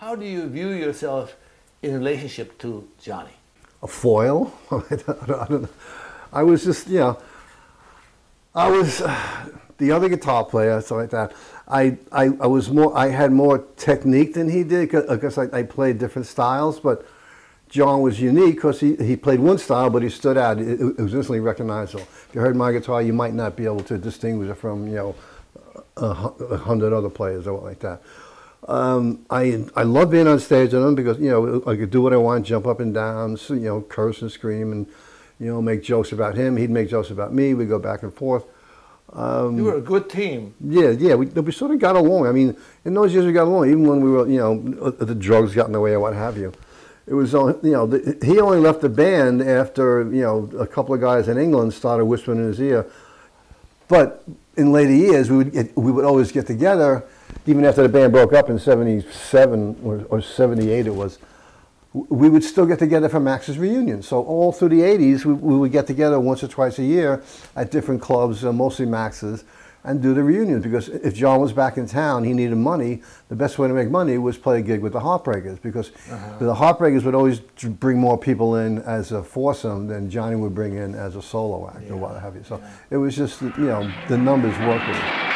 how do you view yourself in relationship to Johnny? a foil. I, don't, I, don't. I was just, you know, I was uh, the other guitar player, so like that. I, I, I was more, I had more technique than he did because I, I played different styles, but John was unique because he, he played one style, but he stood out. It, it, was instantly recognizable. If you heard my guitar, you might not be able to distinguish it from, you know, a, a hundred other players or what like that. Um, I I love being on stage with him because you know I could do what I want, jump up and down, you know, curse and scream, and you know make jokes about him. He'd make jokes about me. We go back and forth. Um, you were a good team. Yeah, yeah. We, we sort of got along. I mean, in those years we got along, even when we were, you know, the drugs got in the way or what have you. It was, you know, the, he only left the band after, you know, a couple of guys in England started whispering in his ear. But in later years, we would get, we would always get together even after the band broke up in 77 or, or 78 it was, we would still get together for Max's reunion. So all through the 80s, we, we would get together once or twice a year at different clubs, uh, mostly Max's, and do the reunions. Because if John was back in town, he needed money. The best way to make money was play a gig with the Heartbreakers. Because uh-huh. the Heartbreakers would always bring more people in as a foursome than Johnny would bring in as a solo act yeah. or what have you. So yeah. it was just, you know, the numbers worked with it.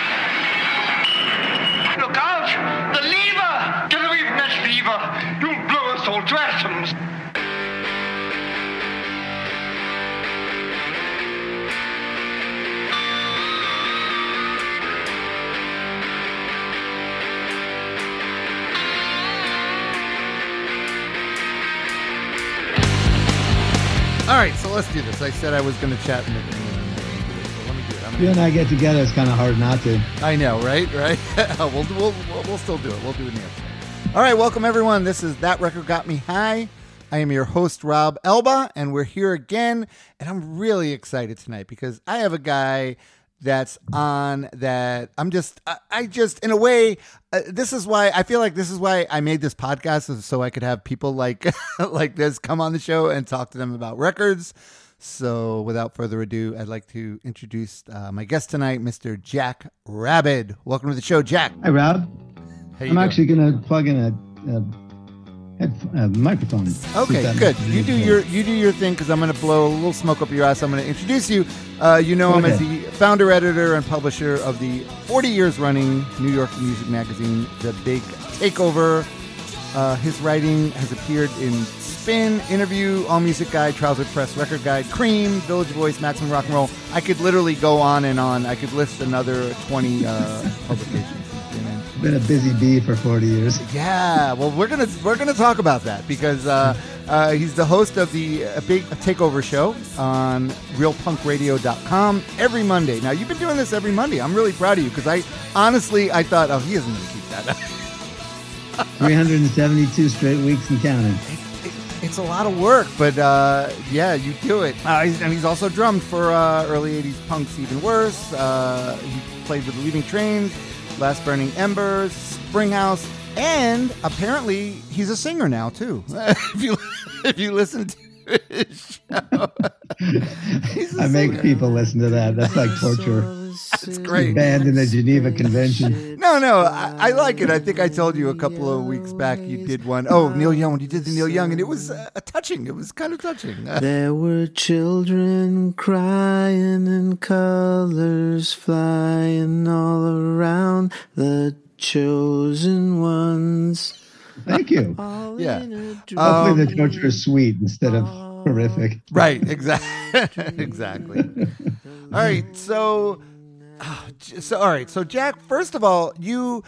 Let's do this. I said I was going to chat in the, let me do it. You and I get together, it's kind of hard not to. I know, right? Right? we'll, we'll, we'll still do it. We'll do it in the episode. All right, welcome everyone. This is That Record Got Me High. I am your host, Rob Elba, and we're here again. And I'm really excited tonight because I have a guy that's on that I'm just I, I just in a way uh, this is why I feel like this is why I made this podcast is so I could have people like like this come on the show and talk to them about records. So without further ado, I'd like to introduce uh, my guest tonight, Mr. Jack Rabid. Welcome to the show, Jack. Hi, Rob. I'm doing? actually going to plug in a, a head, uh, microphone. Okay, good. You do your you do your thing because I'm going to blow a little smoke up your ass. I'm going to introduce you. Uh, you know him as the founder, editor, and publisher of the 40 years running New York music magazine, The Big Takeover. Uh, his writing has appeared in Spin, Interview, All Music Guide, Trouser Press, Record Guide, Cream, Village Voice, Maximum Rock and Roll. I could literally go on and on. I could list another 20 uh, publications been a busy bee for 40 years. Yeah, well, we're gonna we're gonna talk about that because uh, uh, he's the host of the uh, Big Takeover Show on RealPunkRadio.com every Monday. Now you've been doing this every Monday. I'm really proud of you because I honestly I thought, oh, he isn't gonna keep that. 372 straight weeks and counting. it's a lot of work, but uh, yeah, you do it. Uh, he's, and he's also drummed for uh, early '80s punks, even worse. Uh, he played with Leaving Trains, Last Burning Embers, Springhouse, and apparently he's a singer now too. if you if you listen to his show, I make people listen to that. That's like torture. That's great. Banned in the Geneva Convention. No, no, I, I, like it. I think I told you a couple of weeks back you did one. Oh, Neil Young. You did the Neil Young, and it was uh, touching. It was kind of touching. there were children crying and colors flying all around the chosen ones. Thank you. yeah. Hopefully um, the torture is sweet instead of horrific. Right. Exactly. exactly. all right. So so all right. So Jack, first of all, you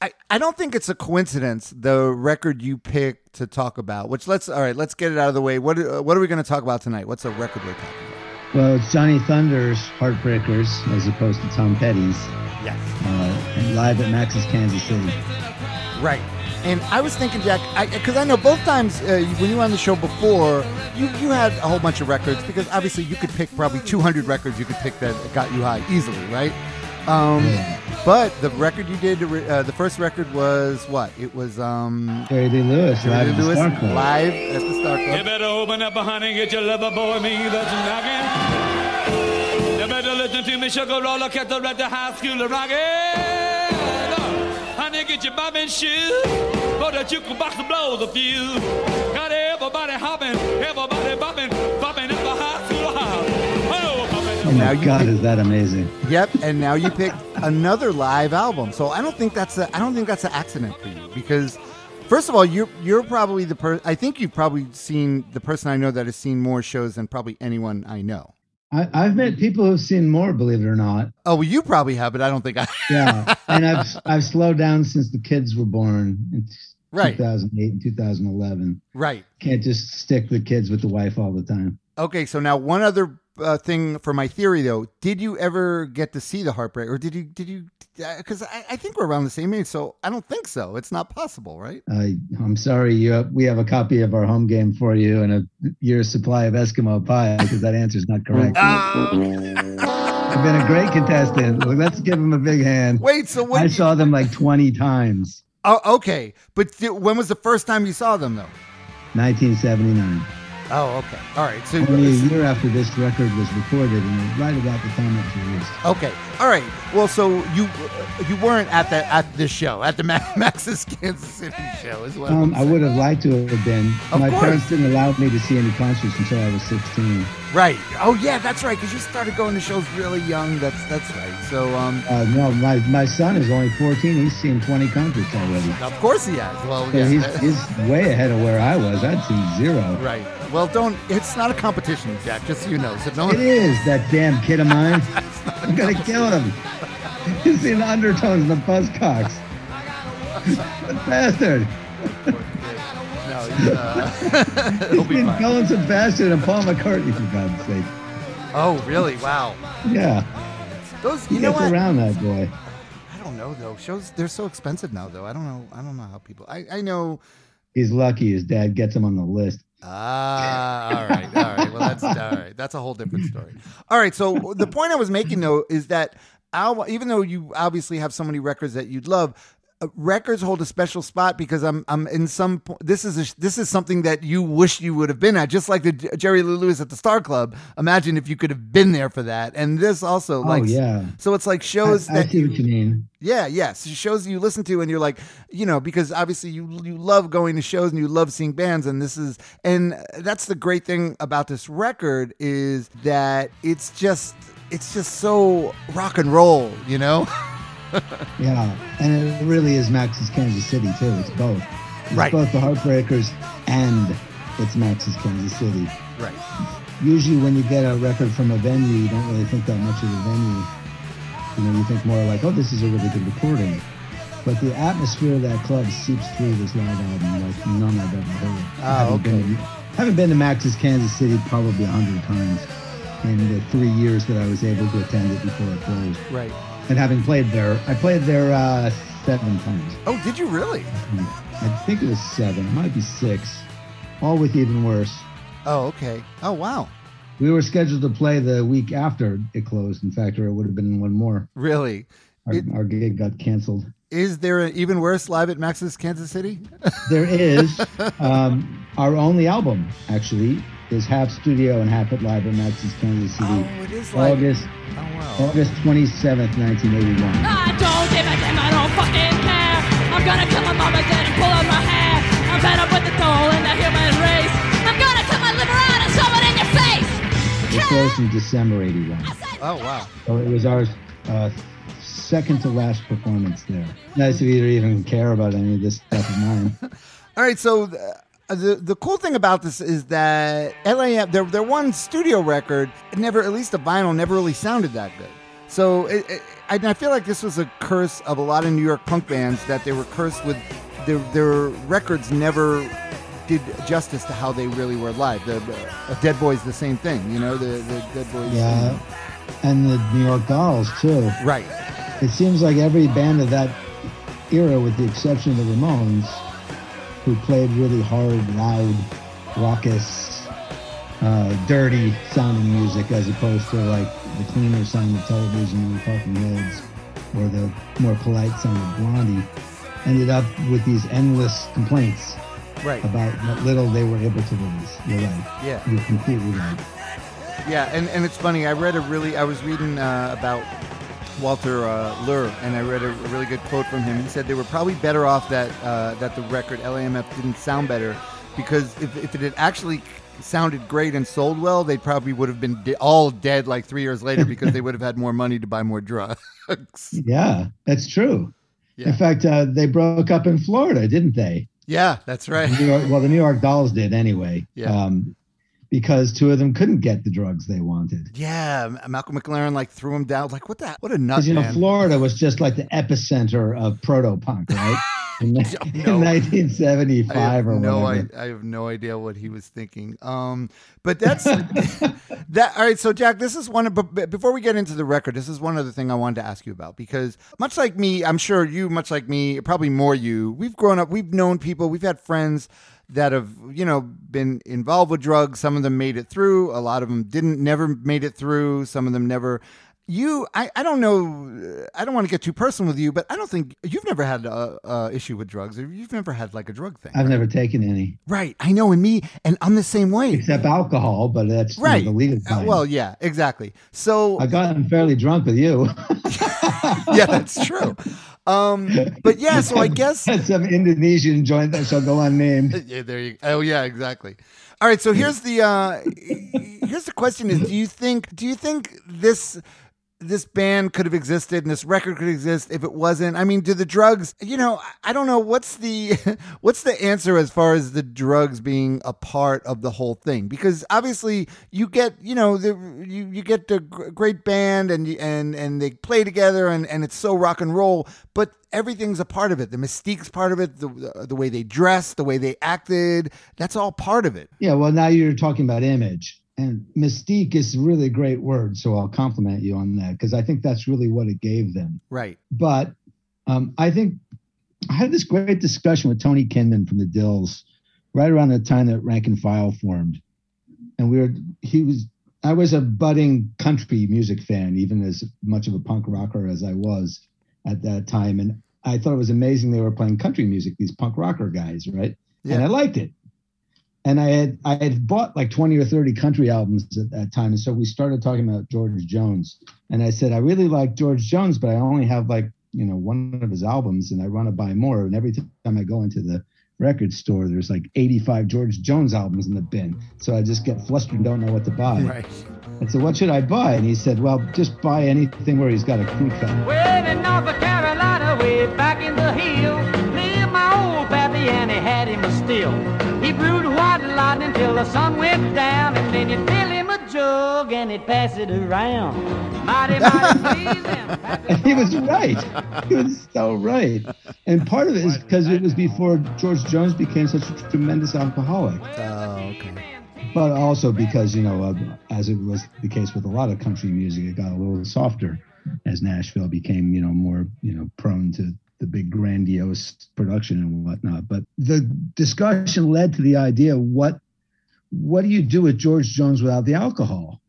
I, I don't think it's a coincidence the record you picked to talk about. Which let's all right, let's get it out of the way. What uh, what are we going to talk about tonight? What's the record we're talking about? Well, it's Johnny Thunders Heartbreakers as opposed to Tom Petty's. Yes. Uh, live at Max's Kansas City. Right. And I was thinking, Jack, because I, I, know both times uh, when you were on the show before, you, you had a whole bunch of records because obviously you could pick probably 200 records you could pick that got you high easily, right? Um. But the record you did, uh, the first record was what? It was um, Jerry Lee Lewis, Jerry Lee Lewis live at the Star Club. You better open up, honey, get your lover boy me that's knocking. You better listen to me, sugar roller, cat the at the high school rocking. Honey, get your bobbin shoes for the the jukebox blows a fuse. Got everybody hopping, everybody bopping, bopping at the high school house. Oh, bopping. Oh my Now you God, pick- is that amazing? Yep, and now you picked another live album. So I don't think that's a I don't think that's an accident for you because first of all, you're you're probably the person I think you've probably seen the person I know that has seen more shows than probably anyone I know. I, I've met people who've seen more, believe it or not. Oh, well, you probably have, but I don't think I Yeah, and I've I've slowed down since the kids were born in Right. 2008 and 2011. Right. Can't just stick the kids with the wife all the time. Okay, so now one other uh, thing for my theory though, did you ever get to see the Heartbreak or did you did you because I, I think we're around the same age, so I don't think so. It's not possible, right? I I'm sorry, you have, we have a copy of our home game for you and a year's supply of Eskimo pie because that answer is not correct. Oh. I've been a great contestant. Let's give him a big hand. Wait, so when I you- saw them like 20 times. Oh, okay. But th- when was the first time you saw them, though? 1979. Oh, okay. All right. So, Only a year after this record was recorded, and right about the time it was released. okay. All right. Well, so you you weren't at that at this show at the Ma- Max's Kansas City show, is what Um, I would have liked to have been. Of My course. parents didn't allow me to see any concerts until I was 16. Right. Oh, yeah. That's right. Because you started going to shows really young. That's that's right. So, um, Uh, no, my, my son is only 14. He's seen 20 concerts already. of course he has. Well, So yeah. he's, he's way ahead of where I was. I'd seen zero. right. Well, don't. It's not a competition, Jack. Just so you know. So no one. is, that damn kid of mine. I'm to kill him. He's seen the undertones and the buzzcocks. What bastard. No. He's, uh, be been fine. going Sebastian and Paul McCartney, for God's sake. Oh, really? Wow. Yeah. Those. He You know gets what? around that boy. I don't know though. Shows they're so expensive now though. I don't know. I don't know how people. I I know. He's lucky his dad gets him on the list. Ah, all right, all right. Well, that's all right. That's a whole different story. All right. So the point I was making though is that Al, even though you obviously have so many records that you'd love. Uh, Records hold a special spot because I'm I'm in some this is a, this is something that you wish you would have been at just like the Jerry Lee Lewis at the Star Club. Imagine if you could have been there for that. And this also like oh, yeah. so it's like shows I, I that see what you mean. yeah, yes. Shows you listen to and you're like, you know, because obviously you you love going to shows and you love seeing bands and this is and that's the great thing about this record is that it's just it's just so rock and roll, you know? Yeah, and it really is Max's Kansas City too. It's both. It's Right. both the Heartbreakers and it's Max's Kansas City. Right. Usually, when you get a record from a venue, you don't really think that much of the venue. You know, you think more like, "Oh, this is a really good recording." But the atmosphere of that club seeps through this live album like none I've ever heard. Ah, Having okay. Been, haven't been to Max's Kansas City probably a hundred times in the three years that I was able to attend it before it closed. Right. And having played there, I played there uh, seven times. Oh, did you really? I think it was seven. It might be six. All with even worse. Oh, okay. Oh, wow. We were scheduled to play the week after it closed. In fact, or it would have been one more. Really? Our, It- our gig got canceled. Is there an even worse live at Max's Kansas City? There is um, our only album actually is half studio and half at live at Max's Kansas City. Oh, it is like August Oh, wow. August twenty seventh, nineteen eighty one. I don't give a damn, I don't fucking care. I'm gonna kill my mama dead and pull out my hair. I'm fed up with the toll in the human race. I'm gonna cut my liver out and shove it in your face. It closed in December eighty one. Oh, wow. So it was our uh, second to last performance there. Nice of you to even care about any of this stuff of mine. All right, so uh, the the cool thing about this is that LAM their their one studio record it never at least the vinyl never really sounded that good. So it, it, I, I feel like this was a curse of a lot of New York punk bands that they were cursed with their their records never did justice to how they really were live. The uh, Dead Boys the same thing, you know the the Dead Boys. Yeah. And the New York Dolls too. Right. It seems like every band of that era, with the exception of the Ramones, who played really hard, loud, raucous, uh, dirty sounding music as opposed to like the cleaner sound of television and Talking Heads or the more polite sound of Blondie, ended up with these endless complaints Right. about what little they were able to release. You're right. Yeah. You're completely right. Yeah, and, and it's funny. I read a really. I was reading uh, about Walter uh, Lure, and I read a, a really good quote from him. He said they were probably better off that uh, that the record LAMF didn't sound better because if, if it had actually sounded great and sold well, they probably would have been de- all dead like three years later because they would have had more money to buy more drugs. Yeah, that's true. Yeah. In fact, uh, they broke up in Florida, didn't they? yeah, that's right. New York, well, the New York Dolls did anyway. Yeah. Um, because two of them couldn't get the drugs they wanted. Yeah, Malcolm McLaren like threw him down. Like what the what a nut Because you know, man. Florida was just like the epicenter of proto punk, right? In, in 1975 I have or no, I, whatever. I have no idea what he was thinking. Um, but that's that. All right, so Jack, this is one. Of, but before we get into the record, this is one other thing I wanted to ask you about because much like me, I'm sure you, much like me, probably more you. We've grown up. We've known people. We've had friends that have you know been involved with drugs. Some of them made it through. A lot of them didn't. Never made it through. Some of them never. You, I, I don't know. I don't want to get too personal with you, but I don't think you've never had a, a issue with drugs. You've never had like a drug thing. I've never taken any Right. I know. And me, and I'm the same way. except alcohol, but that's you know, Right. the legal Uh, kind. well, yeah, exactly. So, I've gotten fairly drunk with you. yeah, that's true. Um, but yeah, so I guess. Some Indonesian joint that shall go unnamed. Yeah, there you. Oh, yeah, exactly. All right. So here's the uh, here's the question: Is do you think do you think this this band could have existed and this record could exist if it wasn't? I mean, do the drugs? You know, I don't know. What's the what's the answer as far as the drugs being a part of the whole thing? Because obviously, you get you know the you you get the great band and and and they play together and and it's so rock and roll, but everything's a part of it. The mystique's part of it. The the, the way they dressed, the way they acted, that's all part of it. Yeah, well, now you're talking about image. And mystique is really a great word. So I'll compliment you on that because I think that's really what it gave them. Right. But um, I think I had this great discussion with Tony Kinman from the Dils right around the time that Rank and File formed. And we were, he was, I was a budding country music fan, even as much of a punk rocker as I was at that time. And I thought it was amazing they were playing country music, these punk rocker guys, right? Yeah. And I liked it. And I had I had bought like 20 or 30 country albums at that time. And so we started talking about George Jones. And I said, I really like George Jones, but I only have like, you know, one of his albums and I want to buy more. And every time I go into the record store, there's like 85 George Jones albums in the bin. So I just get flustered and don't know what to buy. Right. And so what should I buy? And he said, Well, just buy anything where he's got a crew cut. Well, in North Carolina, way back in the hill, lived my old pappy and till the sun went down, and then you'd fill him a jug and he'd pass it around. Mighty, mighty pleased. And he was right. He was so right. And part of it is because it was before George Jones became such a tremendous alcoholic. Oh, okay. but also because you know uh, as it was the case with a lot of country music it got a little softer as nashville became you know more you know prone to the big grandiose production and whatnot but the discussion led to the idea what what do you do with george jones without the alcohol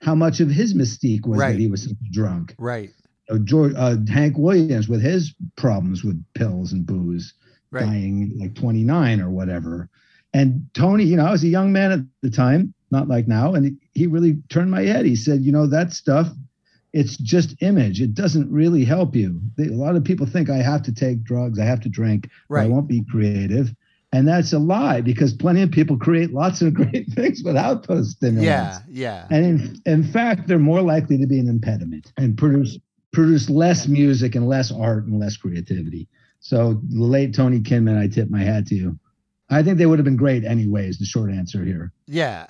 how much of his mystique was Right. that he was drunk Right. uh, George, uh, hank williams with his problems with pills and booze Right. dying like 29 or whatever. And Tony, you know, I was a young man at the time, not like now, and he really turned my head. He said, you know, that stuff, it's just image. It doesn't really help you. They, a lot of people think I have to take drugs, I have to drink, or I won't be creative. And that's a lie because plenty of people create lots of great things without those stimulants. Yeah. Yeah. And in, in fact, they're more likely to be an impediment and produce produce less music and less art and less creativity. So the late Tony Kinman, I tip my hat to you. I think they would have been great anyway, is the short answer here. Yeah.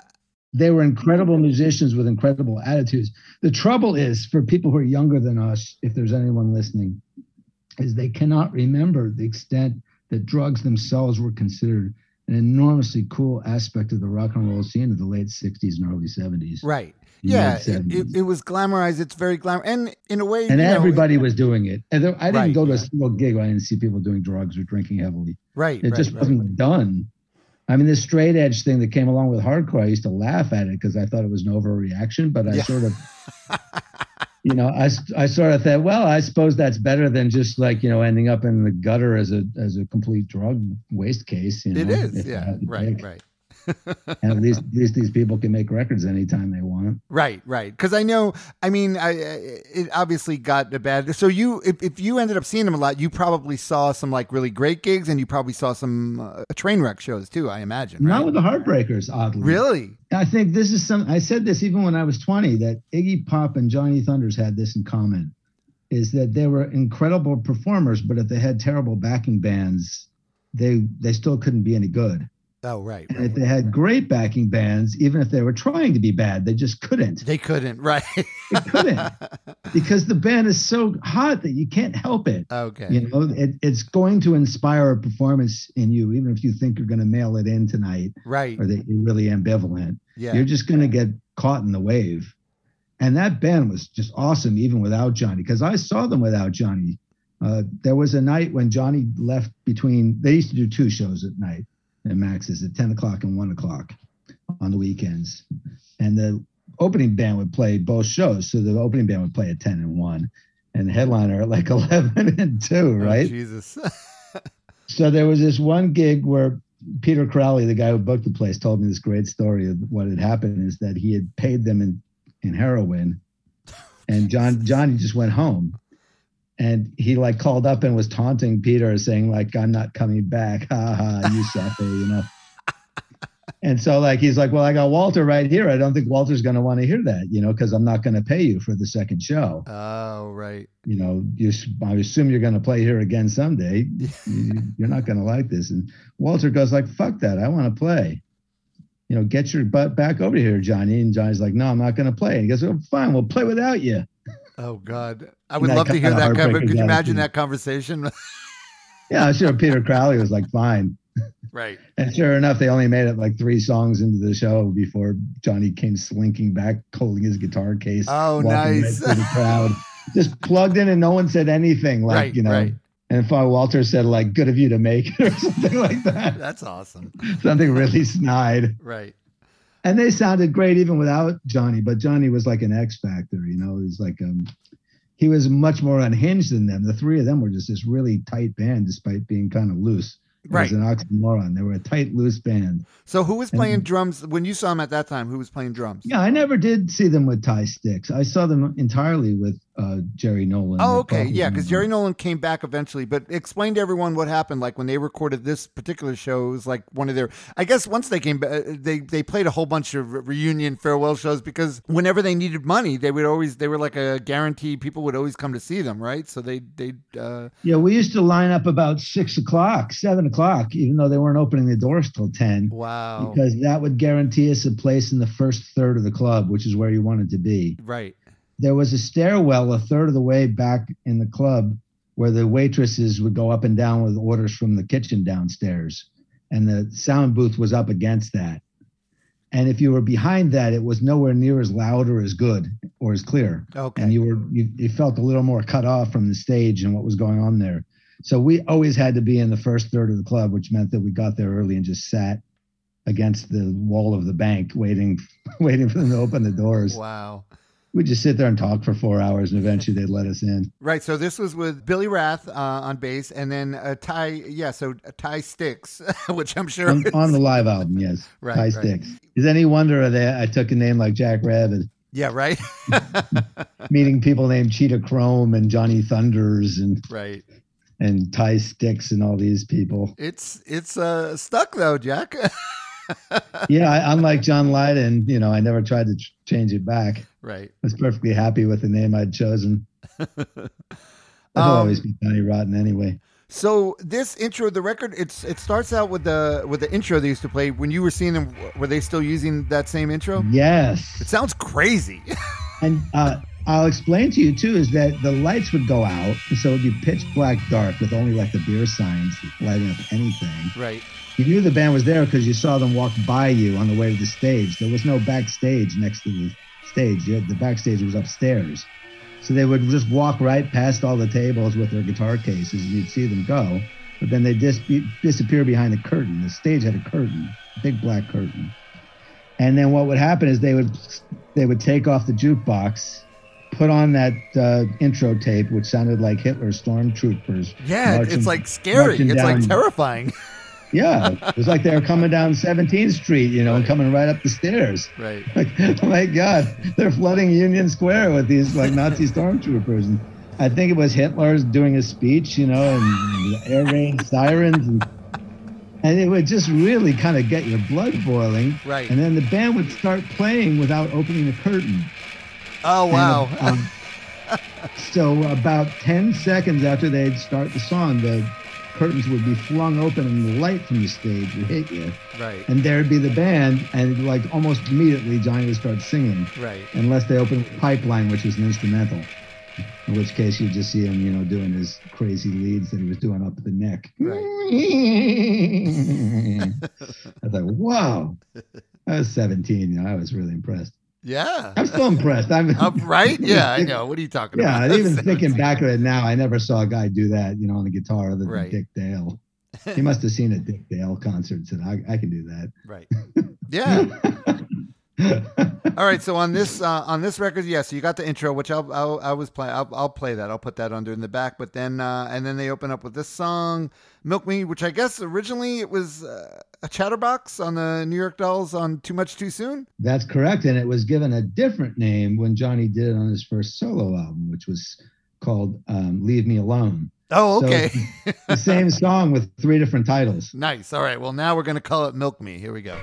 They were incredible musicians with incredible attitudes. The trouble is for people who are younger than us, if there's anyone listening, is they cannot remember the extent that drugs themselves were considered an enormously cool aspect of the rock and roll scene of the late 60s and early 70s. Right. Yeah. It, it, was glamorized. It's very glamour. And in a way, and you know, everybody was doing it. And there, I didn't Right, go to a single gig where I didn't see people doing drugs or drinking heavily. right. It right, just right. wasn't done. I mean, this straight edge thing that came along with hardcore, I used to laugh at it because I thought it was an overreaction, but I Yeah. sort of, you know, I, I sort of thought, well, I suppose that's better than just like, you know, ending up in the gutter as a, as a complete drug waste case. You know, is. if I Yeah. Right. Right. And at least at least these people can make records anytime they want. Right, right. Because I know, I mean, I, I- it obviously got a bad. So you, if, if you ended up seeing them a lot, you probably saw some like really great gigs, and you probably saw some uh, train wreck shows too. I imagine. Right? Not with the Heartbreakers, oddly. really. I think this is some. I said this even when I was 20 that Iggy Pop and Johnny Thunders had this in common, is that they were incredible performers, but if they had terrible backing bands, they they still couldn't be any good. Oh, right. And right. they had great backing bands, even if they were trying to be bad, they just couldn't. They couldn't. Right. They couldn't because the band is so hot that you can't help it. okay. You know, it, it's going to inspire a performance in you, even if you think you're going to mail it in tonight Right. or that you're really ambivalent. Yeah. You're just going to get caught in the wave. And that band was just awesome, even without Johnny, because I saw them without Johnny. Uh, there was a night when Johnny left between, they used to do two shows at night at Max's at 10 o'clock and 1 o'clock on the weekends. And the opening band would play both shows. So the opening band would play at 10 and 1, and the headliner at like 11 and 2, Oh, right? Jesus. So there was this one gig where Peter Crowley, the guy who booked the place, told me this great story of what had happened is that he had paid them in, in heroin and John Johnny just went home. And he like called up and was taunting Peter, saying, like, I'm not coming back. Ha ha, you sucker, you know. And so like he's like, Well, I got Walter right here. I don't think Walter's gonna want to hear that, you know, because I'm not gonna pay you for the second show oh, right. you know, you, I assume you're going to play here again someday. You, you're not going to like this. And Walter goes like, "Fuck that! I want to play." You know, get your butt back over here, Johnny. And Johnny's like, "No, I'm not going to play." And he goes, "Well, fine, we'll play without you." Oh, God. I would love to hear that. Cover. Could you imagine that conversation? Yeah, sure Peter Crowley was like, "Fine." right. And sure enough, they only made it like three songs into the show before Johnny came slinking back, holding his guitar case. Oh, right nice. through the crowd, just plugged in, and no one said anything. Like Right, you know. right. And finally, Walter said, like, good of you to make it or something like that. That's awesome. something really snide. Right. And they sounded great even without Johnny, but Johnny was like an X factor, you know, he's like um he was much more unhinged than them. The three of them were just this really tight band despite being kind of loose. It Right. was an oxymoron. They were a tight, loose band. So who was playing And- drums when you saw them at that time? Who was playing drums? Yeah, I never did see them with Ty Styx. I saw them entirely with uh, Jerry Nolan. Oh, okay. Yeah, because Jerry Nolan came back eventually. But explain to everyone what happened. Like when they recorded this particular show, it was like one of their. I guess once they came back, they they played a whole bunch of reunion farewell shows because whenever they needed money, they would always they were like a guarantee. People would always come to see them, right? So they they. Uh, Yeah, we used to line up about six o'clock, seven o'clock, even though they weren't opening the doors till 10. wow. because that would guarantee us a place in the first third of the club, which is where you wanted to be. right. There was a stairwell a third of the way back in the club where the waitresses would go up and down with orders from the kitchen downstairs, and the sound booth was up against that. And if you were behind that, it was nowhere near as loud or as good or as clear Okay. and you were you, you felt a little more cut off from the stage and what was going on there. So we always had to be in the first third of the club, which meant that we got there early and just sat against the wall of the bank, waiting, waiting for them to open the doors. wow. We'd just sit there and talk for four hours, and eventually they'd let us in. Right. So this was with Billy Rath uh, on bass, and then uh, Ty. Yeah. So Ty Styx, which I'm sure On, on the live album, yes. Right, Tie right. Sticks. Is any wonder that I took a name like Jack Rabid, Yeah. Right. meeting people named Cheetah Chrome and Johnny Thunders and right. and Ty Styx and all these people. It's it's uh, stuck though, Jack. Yeah, I, unlike John Lydon, you know, I never tried to ch- change it back. right. I was perfectly happy with the name I'd chosen. I'll Um, always be Johnny Rotten anyway. So this intro, the record, it's it starts out with the with the intro they used to play when you were seeing them. Were they still using that same intro? Yes. It sounds crazy. And uh, I'll explain to you too is that the lights would go out. So it'd be pitch black dark with only like the beer signs lighting up anything. right. You knew the band was there because you saw them walk by you on the way to the stage. There was no backstage next to the stage. You had, the backstage was upstairs. So they would just walk right past all the tables with their guitar cases, and you'd see them go. But then they dis- disappear behind the curtain. The stage had a curtain, a big black curtain. And then what would happen is they would they would take off the jukebox, put on that uh, intro tape, which sounded like Hitler stormtroopers. Yeah, it's like scary. It's like terrifying. Yeah, it was like they were coming down 17th Street, you know, and coming right up the stairs. Right. Like, oh my God, they're flooding Union Square with these like Nazi stormtroopers. And I think it was Hitler's doing a speech, you know, and air raid sirens, and and it would just really kind of get your blood boiling. Right. And then the band would start playing without opening the curtain. Oh wow. And, um, so about 10 seconds after they'd start the song, the curtains would be flung open and the light from the stage would hit you. right. And there'd be the band, and like almost immediately Johnny would start singing, Right. unless they opened Pipeline, which was an instrumental. In which case you'd just see him, you know, doing his crazy leads that he was doing up the neck. Right. I thought, wow. I was 17, you know, I was really impressed. Yeah. I'm still impressed. I'm Uh, right? Yeah, I know. What are you talking Yeah, about? Yeah, even thinking back at it now, I never saw a guy do that, you know, on the guitar other than Right. Dick Dale. He must have seen a Dick Dale concert and said, I, I can do that. Right. Yeah. All right. So on this uh, on this record, yeah. So you got the intro, which I'll, I'll I was playing. I'll, I'll play that. I'll put that under in the back. But then uh, and then they open up with this song, "Milk Me," which I guess originally it was uh, a chatterbox on the New York Dolls on "Too Much Too Soon." That's correct. And it was given a different name when Johnny did it on his first solo album, which was called um, Leave Me Alone. Oh, So okay. The same song with three different titles. nice. All right. Well, now we're gonna call it "Milk Me." Here we go.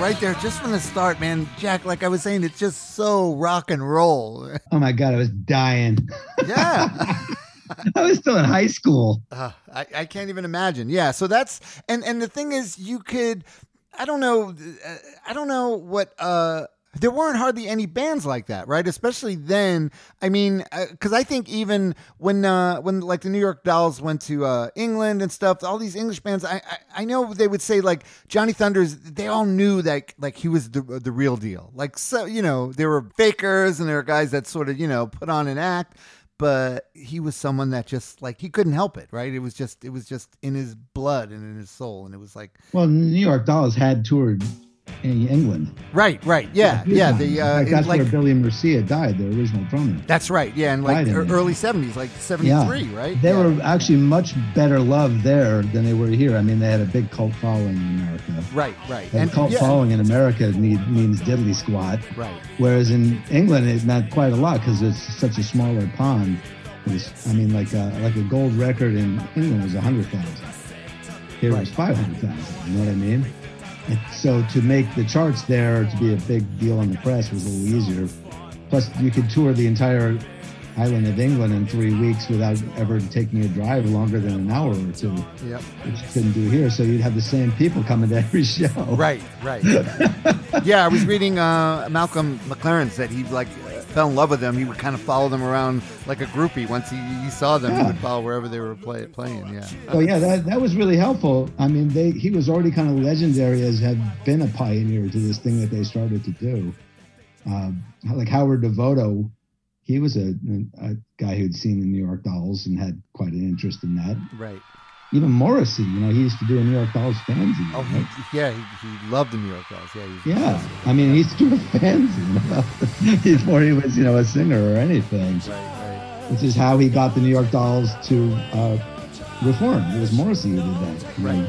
Right there, just from the start, man, Jack. Like I was saying, it's just so rock and roll. Oh my God, I was dying. Yeah. I was still in high school. Uh, I, I can't even imagine. Yeah. So that's and and the thing is, you could. I don't know. uh, I don't know what. uh there weren't hardly any bands like that, right? Especially then. I mean, because I think even when uh, when like the New York Dolls went to uh, England and stuff, all these English bands, I, I I know they would say like Johnny Thunders. They all knew that like he was the the real deal. Like so, you know, there were fakers and there were guys that sort of you know put on an act but he was someone that just like he couldn't help it right it was just it was just in his blood and in his soul and it was like Well, New York Dolls had toured England. right right yeah yeah the uh in, that's like where Billy Murcia died, the original drummer. that's right yeah in like in ear- there. early 70s like 73 right They Yeah. were actually much better loved there than they were here. I mean, they had a big cult following in America. right right And cult yeah, following in America need, means diddly squat, right whereas in England it meant quite a lot because it's such a smaller pond. Was, I mean, like a, like a gold record in England was a hundred thousand. Here it was five hundred thousand. You know what I mean? And so to make the charts there to be a big deal in the press was a little easier. Plus, you could tour the entire island of England in three weeks without ever taking a drive longer than an hour or two, yep which you couldn't do here. So you'd have the same people coming to every show. right right yeah i was reading uh malcolm mclaren said he like fell in love with them he would kind of follow them around like a groupie once he, he saw them he would follow wherever they were play, playing yeah So yeah, that, that was really helpful. I mean, they he was already kind of legendary as had been a pioneer to this thing that they started to do. Um, like Howard Devoto, he was a, a guy who'd seen the New York Dolls and had quite an interest in that. right Even Morrissey, you know, he used to do a New York Dolls fanzine. oh right? he, yeah he, he loved the new york dolls yeah he, Yeah, I mean, he used to do a fanzine before he was, you know, a singer or anything. right right which is how he got the New York Dolls to uh, reform. It was Morrissey who did that. I mean,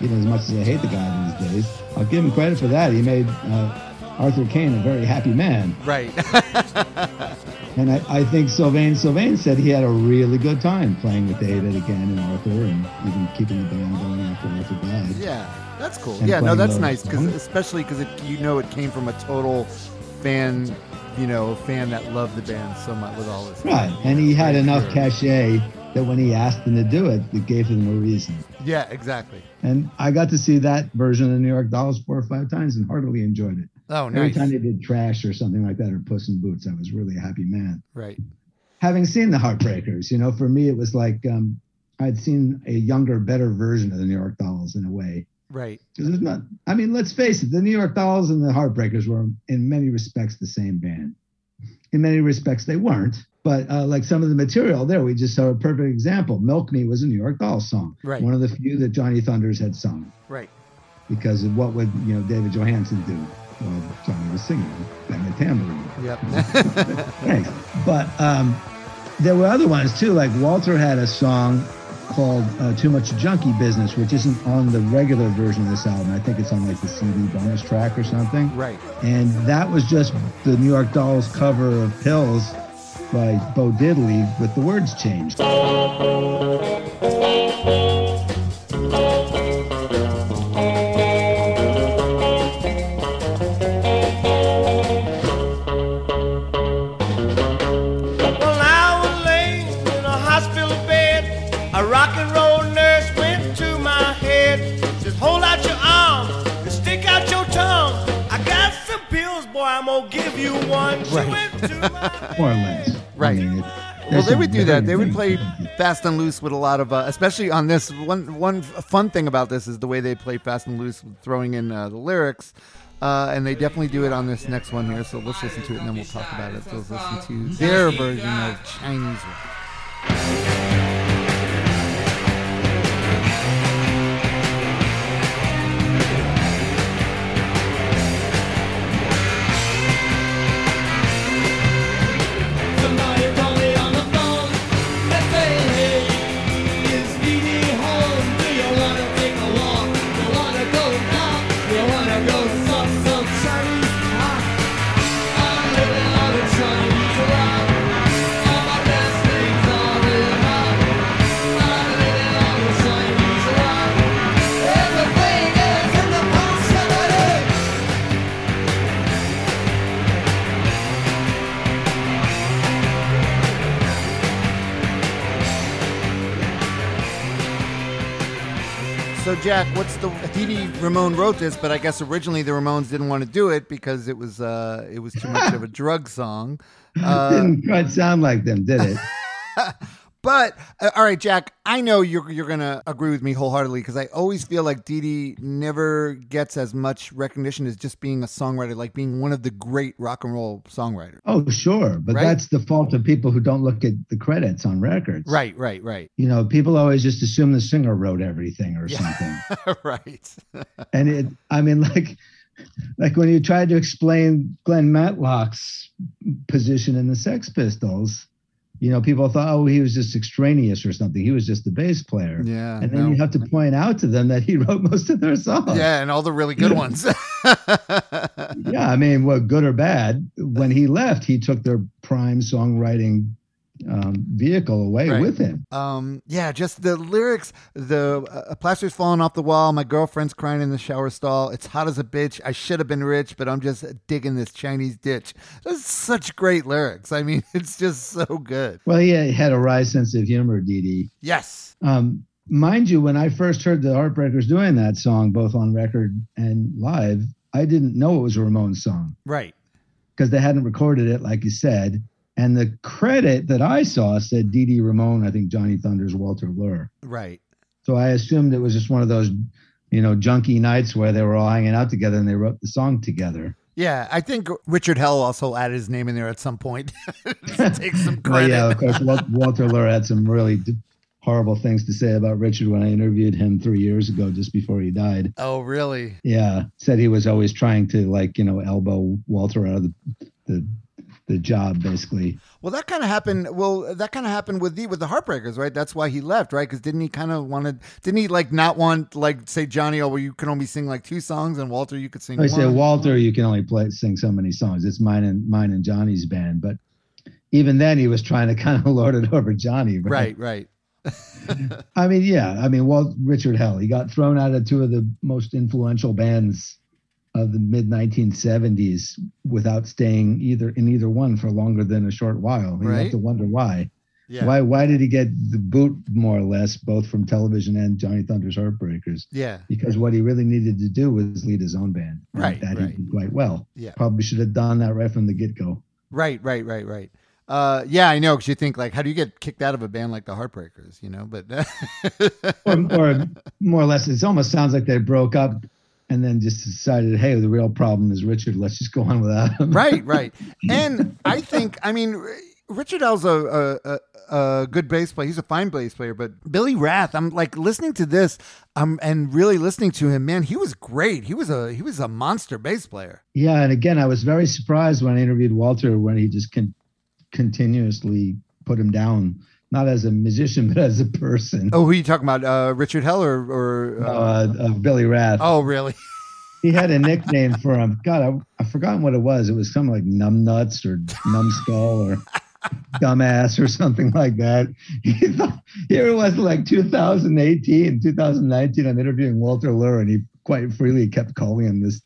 Even as much as I hate the guy these days, I'll give him credit for that. He made uh, Arthur Kane a very happy man. Right. And I, I think Sylvain Sylvain said he had a really good time playing with David again and Arthur and even keeping the band going after Arthur died. Yeah, that's cool. And Yeah, no, that's nice because especially because you know it came from a total fan, you know, fan that loved the band so much with all this. Right. And he had enough sure. cachet that when he asked them to do it, it gave them a reason. Yeah, exactly. And I got to see that version of the New York Dolls four or five times and heartily enjoyed it. Oh, Every nice. time they did Trash or something like that or Puss in Boots, I was really a happy man. Right. Having seen the Heartbreakers, you know, for me it was like um, I'd seen a younger, better version of the New York Dolls in a way. Right. 'Cause there's not. I mean, let's face it, the New York Dolls and the Heartbreakers were in many respects the same band. In many respects, they weren't. But uh, like some of the material there, we just saw a perfect example. "Milk Me" was a New York Dolls song, Right. one of the few that Johnny Thunders had sung. Right. Because of what would you know David Johansen do while Johnny was singing, bang a tambourine. Yep. Thanks. But um, there were other ones too. Like Walter had a song called uh, "Too Much Junkie Business," which isn't on the regular version of this album. I think it's on like the CD bonus track or something. right. And that was just the New York Dolls cover of "Pills" by Bo Diddley with the words changed. Right. went to my More or less. Right. I mean, it- Well, they would do that. They would play fast and loose with a lot of, uh, especially on this one. One fun thing about this is the way they play fast and loose, throwing in uh, the lyrics, uh, and they definitely do it on this next one here. So let's listen to it, and then we'll talk about it. So let's listen to their version of Chinese. Rock. So Jack, what's the Dee Ramone wrote this, but I guess originally the Ramones didn't want to do it because it was uh, it was too much of a drug song. Uh, Didn't quite sound like them, did it? But uh, all right, Jack, I know you're you're gonna agree with me wholeheartedly because I always feel like Dee Dee never gets as much recognition as just being a songwriter, like being one of the great rock and roll songwriters. Oh, sure. But Right. that's the fault of people who don't look at the credits on records. Right, right, right, You know, people always just assume the singer wrote everything or Yeah. something. right. And it, I mean, like, like when you tried to explain Glenn Matlock's position in the Sex Pistols, you know, people thought, oh, he was just extraneous or something. He was just the bass player. Yeah, And then no. you have to point out to them that he wrote most of their songs. yeah, and all the really good ones. Yeah, I mean, well, good or bad, when he left, he took their prime songwriting um, vehicle away Right. with him. Um, yeah, just the lyrics. The uh, plaster's falling off the wall. My girlfriend's crying in the shower stall. It's hot as a bitch. I should have been rich, but I'm just digging this Chinese ditch. That's such great lyrics. I mean, it's just so good. Well, he had a wry sense of humor, Dee Dee. Yes. Um, mind you, when I first heard the Heartbreakers doing that song, both on record and live, I didn't know it was a Ramones song Right. because they hadn't recorded it, like you said. And the credit that I saw said Dee Dee Ramone, I think Johnny Thunder's Walter Lure. Right. So I assumed it was just one of those, you know, junky nights where they were all hanging out together and they wrote the song together. Yeah, I think Richard Hell also added his name in there at some point. to take some credit. yeah, of course, Walter Lure had some really horrible things to say about Richard when I interviewed him three years ago, just before he died. Oh, really? Yeah, said he was always trying to like you know elbow Walter out of the the, the job, basically. Well, that kind of happened. Well, that kind of happened with the with the Heartbreakers, right? That's why he left, right? Because didn't he kind of wanted? Didn't he like not want like say Johnny? Oh, well, you can only sing like two songs, and Walter, you could sing. I say one. Walter, you can only play sing so many songs. It's mine and mine and Johnny's band, but even then he was trying to kind of lord it over Johnny. Right, right. I mean, yeah. I mean, Walt Richard Hell. He got thrown out of two of the most influential bands of the mid 1970s without staying either in either one for longer than a short while. You Right. have to wonder why. Yeah. Why? Why did he get the boot more or less, both from television and Johnny Thunder's Heartbreakers? Yeah. Because what he really needed to do was lead his own band. and Right, That right. he did quite well. Yeah. Probably should have done that right from the get go. Right, right, right, right. Uh, yeah, I know. Because you think like, how do you get kicked out of a band like the Heartbreakers? You know, but or, or more or less, it almost sounds like they broke up and then just decided, hey, the real problem is Richard. Let's just go on without him. right, right. And I think, I mean, Richard Hell's a, a, a, good bass player. He's a fine bass player, but Billy Rath, I'm like listening to this, um, and really listening to him. Man, he was great. He was a he was a monster bass player. Yeah, and again, I was very surprised when I interviewed Walter when he just con- continuously put him down, not as a musician but as a person. Oh, who are you talking about? Uh, Richard Hell or, or uh, Uh, of Billy Rath. oh, really? He had a nickname for him. God, I, I've forgotten what it was. It was something like Numbnuts or Numbskull or Dumbass or something like that. He thought, here it was like 2018, 2019. I'm interviewing Walter Lure, and he quite freely kept calling him this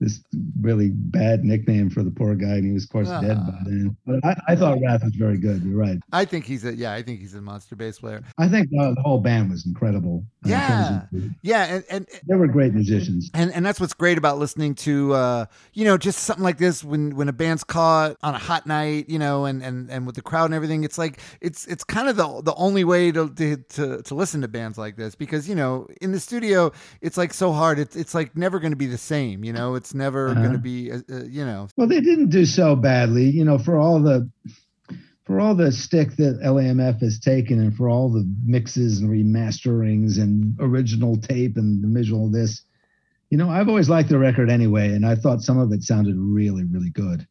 this really bad nickname for the poor guy, and he was of course dead by Ah. then. But I, I thought Rath was very good. You're right. I think he's a yeah. I think he's a monster bass player. I think uh, the whole band was incredible. Yeah, of- yeah, and and they were great musicians. and and that's what's great about listening to uh you know just something like this when when a band's caught on a hot night you know and and and with the crowd and everything it's like it's it's kind of the the only way to to to, to listen to bands like this because you know in the studio it's like so hard it's it's like never going to be the same you know it's never Uh-huh. going to be uh, uh, you know Well, they didn't do so badly, you know, for all the for all the stick that LAMF has taken and for all the mixes and remasterings and original tape and the visual of this. You know, I've always liked the record anyway, and I thought some of it sounded really, really good.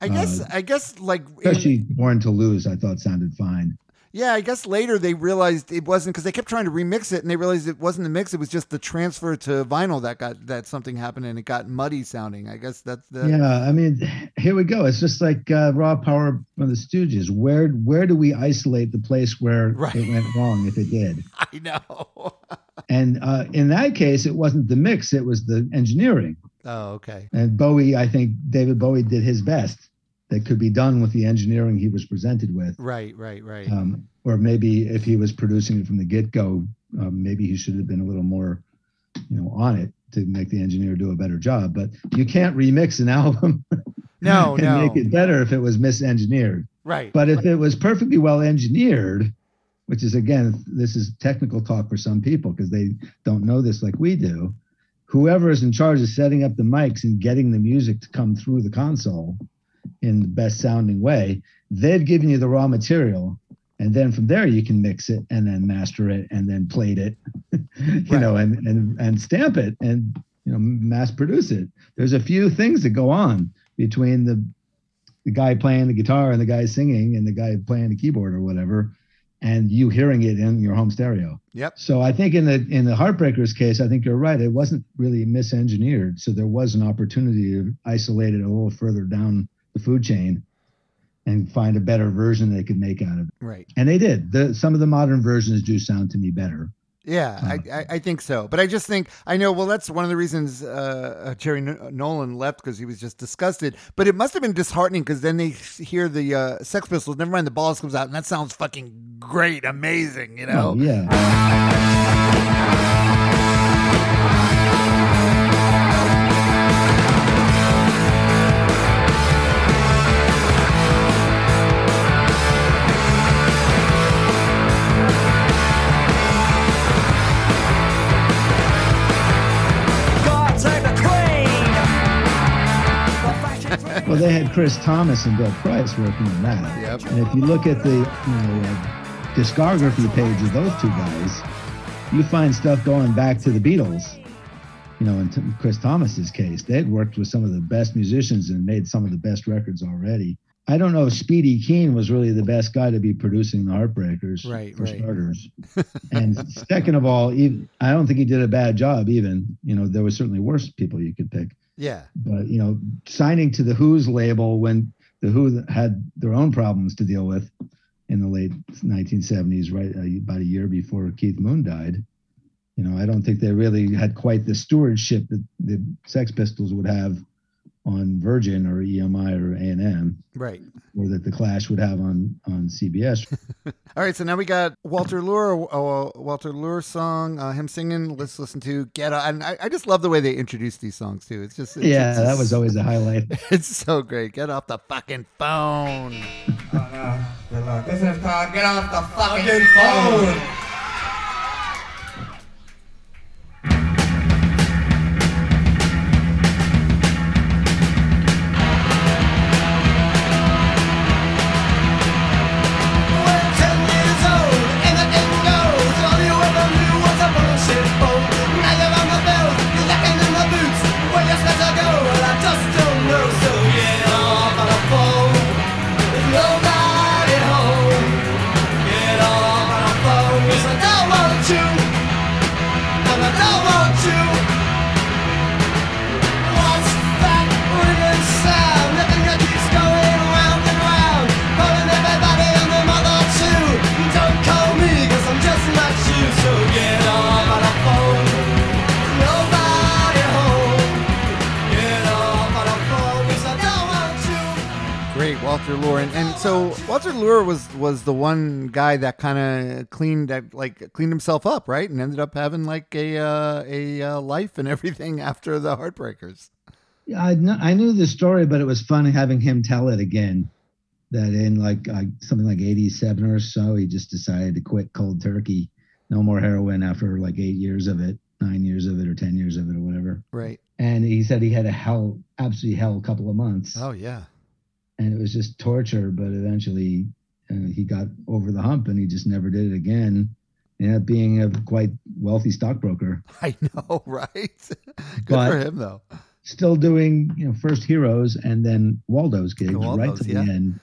i guess Uh, i guess like in- Especially Born to Lose, I thought sounded fine. Yeah, I guess later they realized it wasn't because they kept trying to remix it, and they realized it wasn't the mix; it was just the transfer to vinyl that got that something happened, and it got muddy sounding. I guess that's the Yeah, I mean, here we go. It's just like uh, Raw Power from the Stooges. Where where do we isolate the place where Right. it went wrong if it did? I know. And uh, in that case, it wasn't the mix; it was the engineering. oh, okay. And Bowie, I think David Bowie did his best that could be done with the engineering he was presented with. Right, right, right. Um, or maybe if he was producing it from the get go, um, maybe he should have been a little more, you know, on it to make the engineer do a better job. But you can't remix an album no, and no. make it better if it was misengineered. right. But if it was perfectly well engineered, which is again, this is technical talk for some people because they don't know this like we do. Whoever is in charge of setting up the mics and getting the music to come through the console in the best sounding way, they've given you the raw material. And then from there you can mix it and then master it and then plate it, you know, and, and and stamp it and you know mass produce it. There's a few things that go on between the the guy playing the guitar and the guy singing and the guy playing the keyboard or whatever, and you hearing it in your home stereo. Yep. So I think in the in the Heartbreakers case, I think you're right. It wasn't really misengineered, so there was an opportunity to isolate it a little further down the food chain and find a better version they could make out of it. Right. And they did. The some of the modern versions do sound to me better. Yeah, I, I, I think so. But I just think I know. Well, that's one of the reasons uh, uh, Jerry N- Nolan left because he was just disgusted. But it must have been disheartening because then they hear the uh, Sex Pistols. Never mind, the balls comes out, and that sounds fucking great, amazing. You know. Oh, yeah. Well, they had Chris Thomas and Bill Price working on that. Yep. And if you look at the you know, uh, discography page of those two guys, you find stuff going back to the Beatles. You know, in t- Chris Thomas's case, they had worked with some of the best musicians and made some of the best records already. I don't know if Speedy Keen was really the best guy to be producing the Heartbreakers, Right, for right. starters. and second of all, even, I don't think he did a bad job. Even you know, there was certainly worse people you could pick Yeah. but you know, signing to the Who's label when the Who had their own problems to deal with in the late 1970s, right uh, about a year before Keith Moon died. You know, I don't think they really had quite the stewardship that the Sex Pistols would have on Virgin or EMI or A&M, Right. or that the Clash would have on on CBS. All right, so now we got Walter Lure, uh, Walter Lure song, uh, him singing. Let's listen to Get Up. And I, I just love the way they introduce these songs too. It's just it's, yeah, it's that was always a highlight. It's so great. Get off the fucking phone. Good luck. This is called Get Off the Fucking Phone. Walter Lure, and, and so Walter Lure was was the one guy that kind of cleaned that like cleaned himself up, right, and ended up having like a uh, a uh, life and everything after the Heartbreakers. Yeah, I, kn- I knew the story, but it was fun having him tell it again. That in like uh, something like 87 or so, he just decided to quit cold turkey. No more heroin after like eight years of it, nine years of it, or 10 years of it, or whatever. Right. And he said he had a hell, absolutely hell couple of months. Oh yeah. And it was just torture, but eventually uh, he got over the hump and he just never did it again. Ended up being a quite wealthy stockbroker. I know, right? Good But- for him though. still doing you know first heroes and then waldo's gigs right Waldo's, to the yeah. end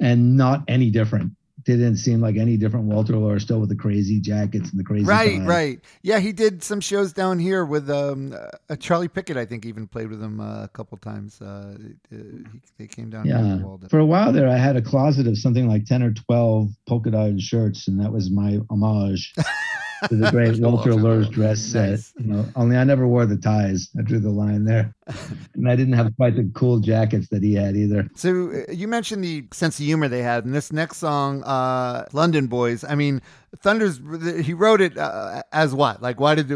and not any different didn't seem like any different walter Lure still with the crazy jackets and the crazy Right, tie. right. Yeah, he did some shows down here with um, uh, Charlie Pickett. I think even played with him uh, a couple times. Uh, uh, he, they came down here. yeah for a while there i had a closet of something like 10 or 12 polka dotted shirts and that was my homage to the great walter Lure. dress set Nice. you know only i never wore the ties i drew the line there and i didn't have quite the cool jackets that he had either So uh, you mentioned the sense of humor they had in this next song, uh, "London Boys." I mean, Thunder's he wrote it uh, as what? Like, why did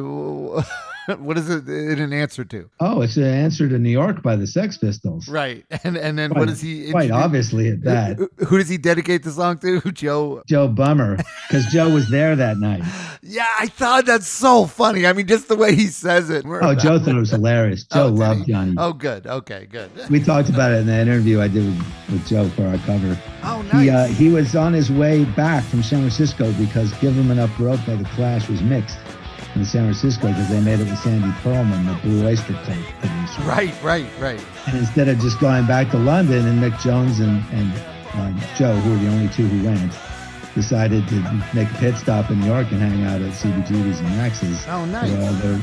what is it in an answer to? oh it's an answer to new york by the sex pistols Right, and and then Quite- what does he quite obviously at that. Who, does he dedicate the song to? Joe. Joe Bummer, because Joe was there that night. Yeah, I thought that's so funny. I mean, just the way he says it. Oh, Joe thought it was hilarious. Joe Oh, loved he? Johnny. Oh, good. Okay, good. We talked about it in the interview I did with, with Joe for our cover. Oh, nice. He uh, he was on his way back from San Francisco because "Give 'Em Enough Rope" by the Clash was mixed in San Francisco because they made it with Sandy Pearlman, the Blue Oyster Cult producer. Right, right, right. And instead of just going back to London, and Mick Jones and, and um, Joe, who were the only two who went, decided to make a pit stop in New York and hang out at CBGB's and Max's. Oh, nice. all their-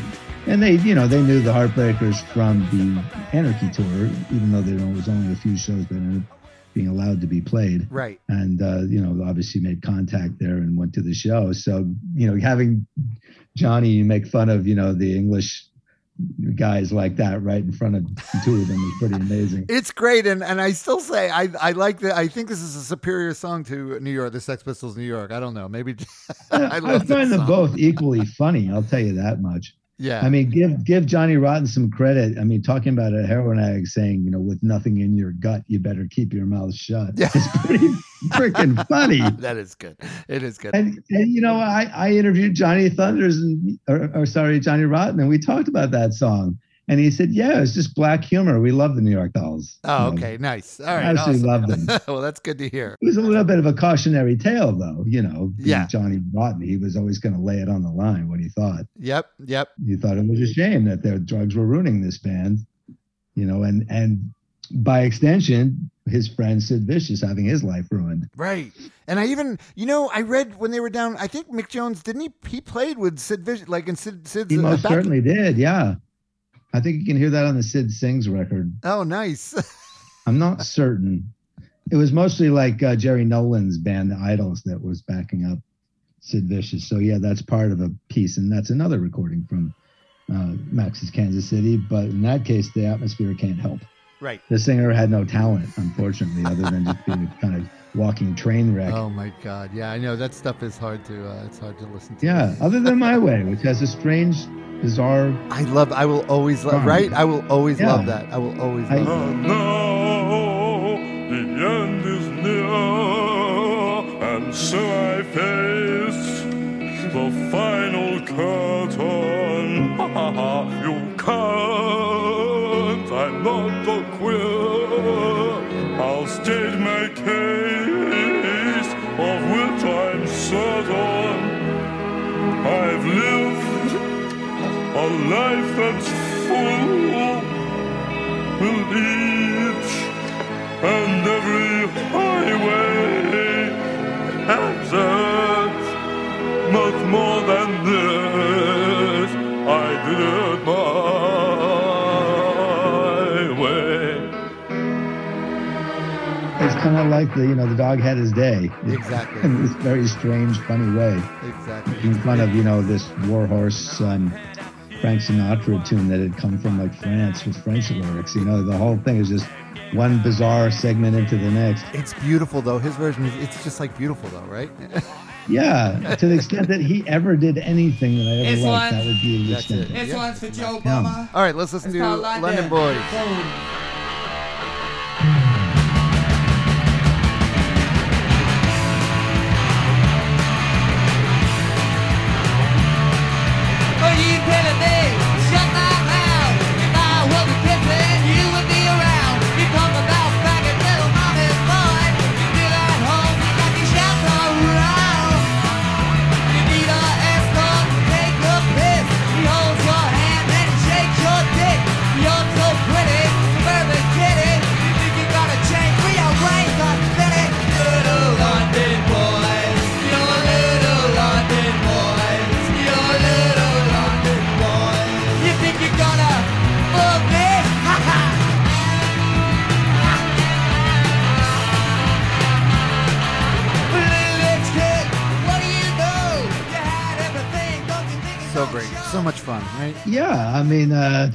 and they, you know, they knew the Heartbreakers from the Anarchy tour, even though there was only a few shows that ended up being allowed to be played. Right. And, uh, you know, obviously made contact there and went to the show. So, you know, having Johnny you make fun of, you know, the English guys like that right in front of two of them is pretty amazing. It's great, and, and I still say I I like the I think this is a superior song to New York, the Sex Pistols, New York. I don't know, maybe I I, love that find them both equally funny. I'll tell you that much. Yeah, I mean, give give Johnny Rotten some credit. I mean, talking about a heroin addict saying, you know, with nothing in your gut, you better keep your mouth shut. Yeah. It's pretty freaking funny. that is good. It is good. And, and you know, I, I interviewed Johnny Thunders and or, or sorry, Johnny Rotten, and we talked about that song. And he said, "Yeah, it's just black humor. We love the New York Dolls." oh, You know, okay, nice. All right, I absolutely awesome. loved them. well, that's good to hear. It was a little bit of a cautionary tale, though. You know, Yeah. Johnny Rotten, he was always going to lay it on the line. What he thought. Yep, yep. you thought it was a shame that their drugs were ruining this band, you know, and and by extension, his friend Sid Vicious having his life ruined. Right. And I even, you know, I read when they were down. I think Mick Jones didn't he? He played with Sid Vicious, like in Sid. Sid's He uh, most certainly did, yeah. I think you can hear that on the Sid Sings record. Oh, nice. I'm not certain, it was mostly like uh, Jerry Nolan's band, The Idols, that was backing up Sid Vicious. So yeah, that's part of a piece, and that's another recording from uh, Max's Kansas City. But in that case, the atmosphere can't help. Right. The singer had no talent, unfortunately, other than just being a kind of walking train wreck. Oh my God. Yeah, I know that stuff is hard to. Uh, it's hard to listen to. Yeah, other than My Way, which has a strange, bizarre. I love. I will always love. Right. I will always Yeah. love that. I will always I- love. And now the end is near, and so I face and every highway exit much more than this. I did it my way. It's kind of like the you know the dog had his day Exactly. in this very strange, funny way, Exactly. making fun of you know this warhorse um, Frank Sinatra tune that had come from like France with French lyrics. You know, the whole thing is just one bizarre segment into the next. It's beautiful though. His version is. It's just like beautiful though, right? Yeah, to the extent that he ever did anything that I ever This liked, one- that would be the That's extent. it. This Yeah. one's for Joe Yeah. All right, let's listen It's to London. London Boys. Boom. Uh,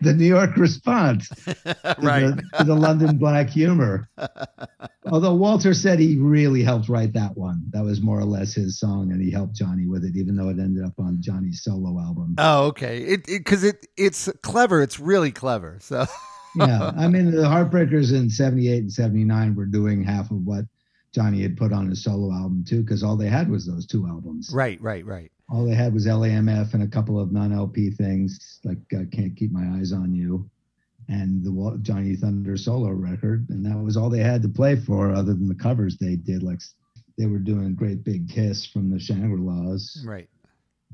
the New York response to, Right. the, to the London black humor. Although Walter said he really helped write that one. That was more or less his song, and he helped Johnny with it, even though it ended up on Johnny's solo album. Oh, okay. It because it, it's clever. It's really clever. So yeah, I mean, the Heartbreakers in 78 and 79 were doing half of what Johnny had put on his solo album, too, because all they had was those two albums. right, right, right. All they had was LAMF and a couple of non LP things like uh, Can't Keep My Eyes on You and the Johnny Thunder solo record. And that was all they had to play for, other than the covers they did. Like they were doing Great Big Kiss from the Shangri La's, Right.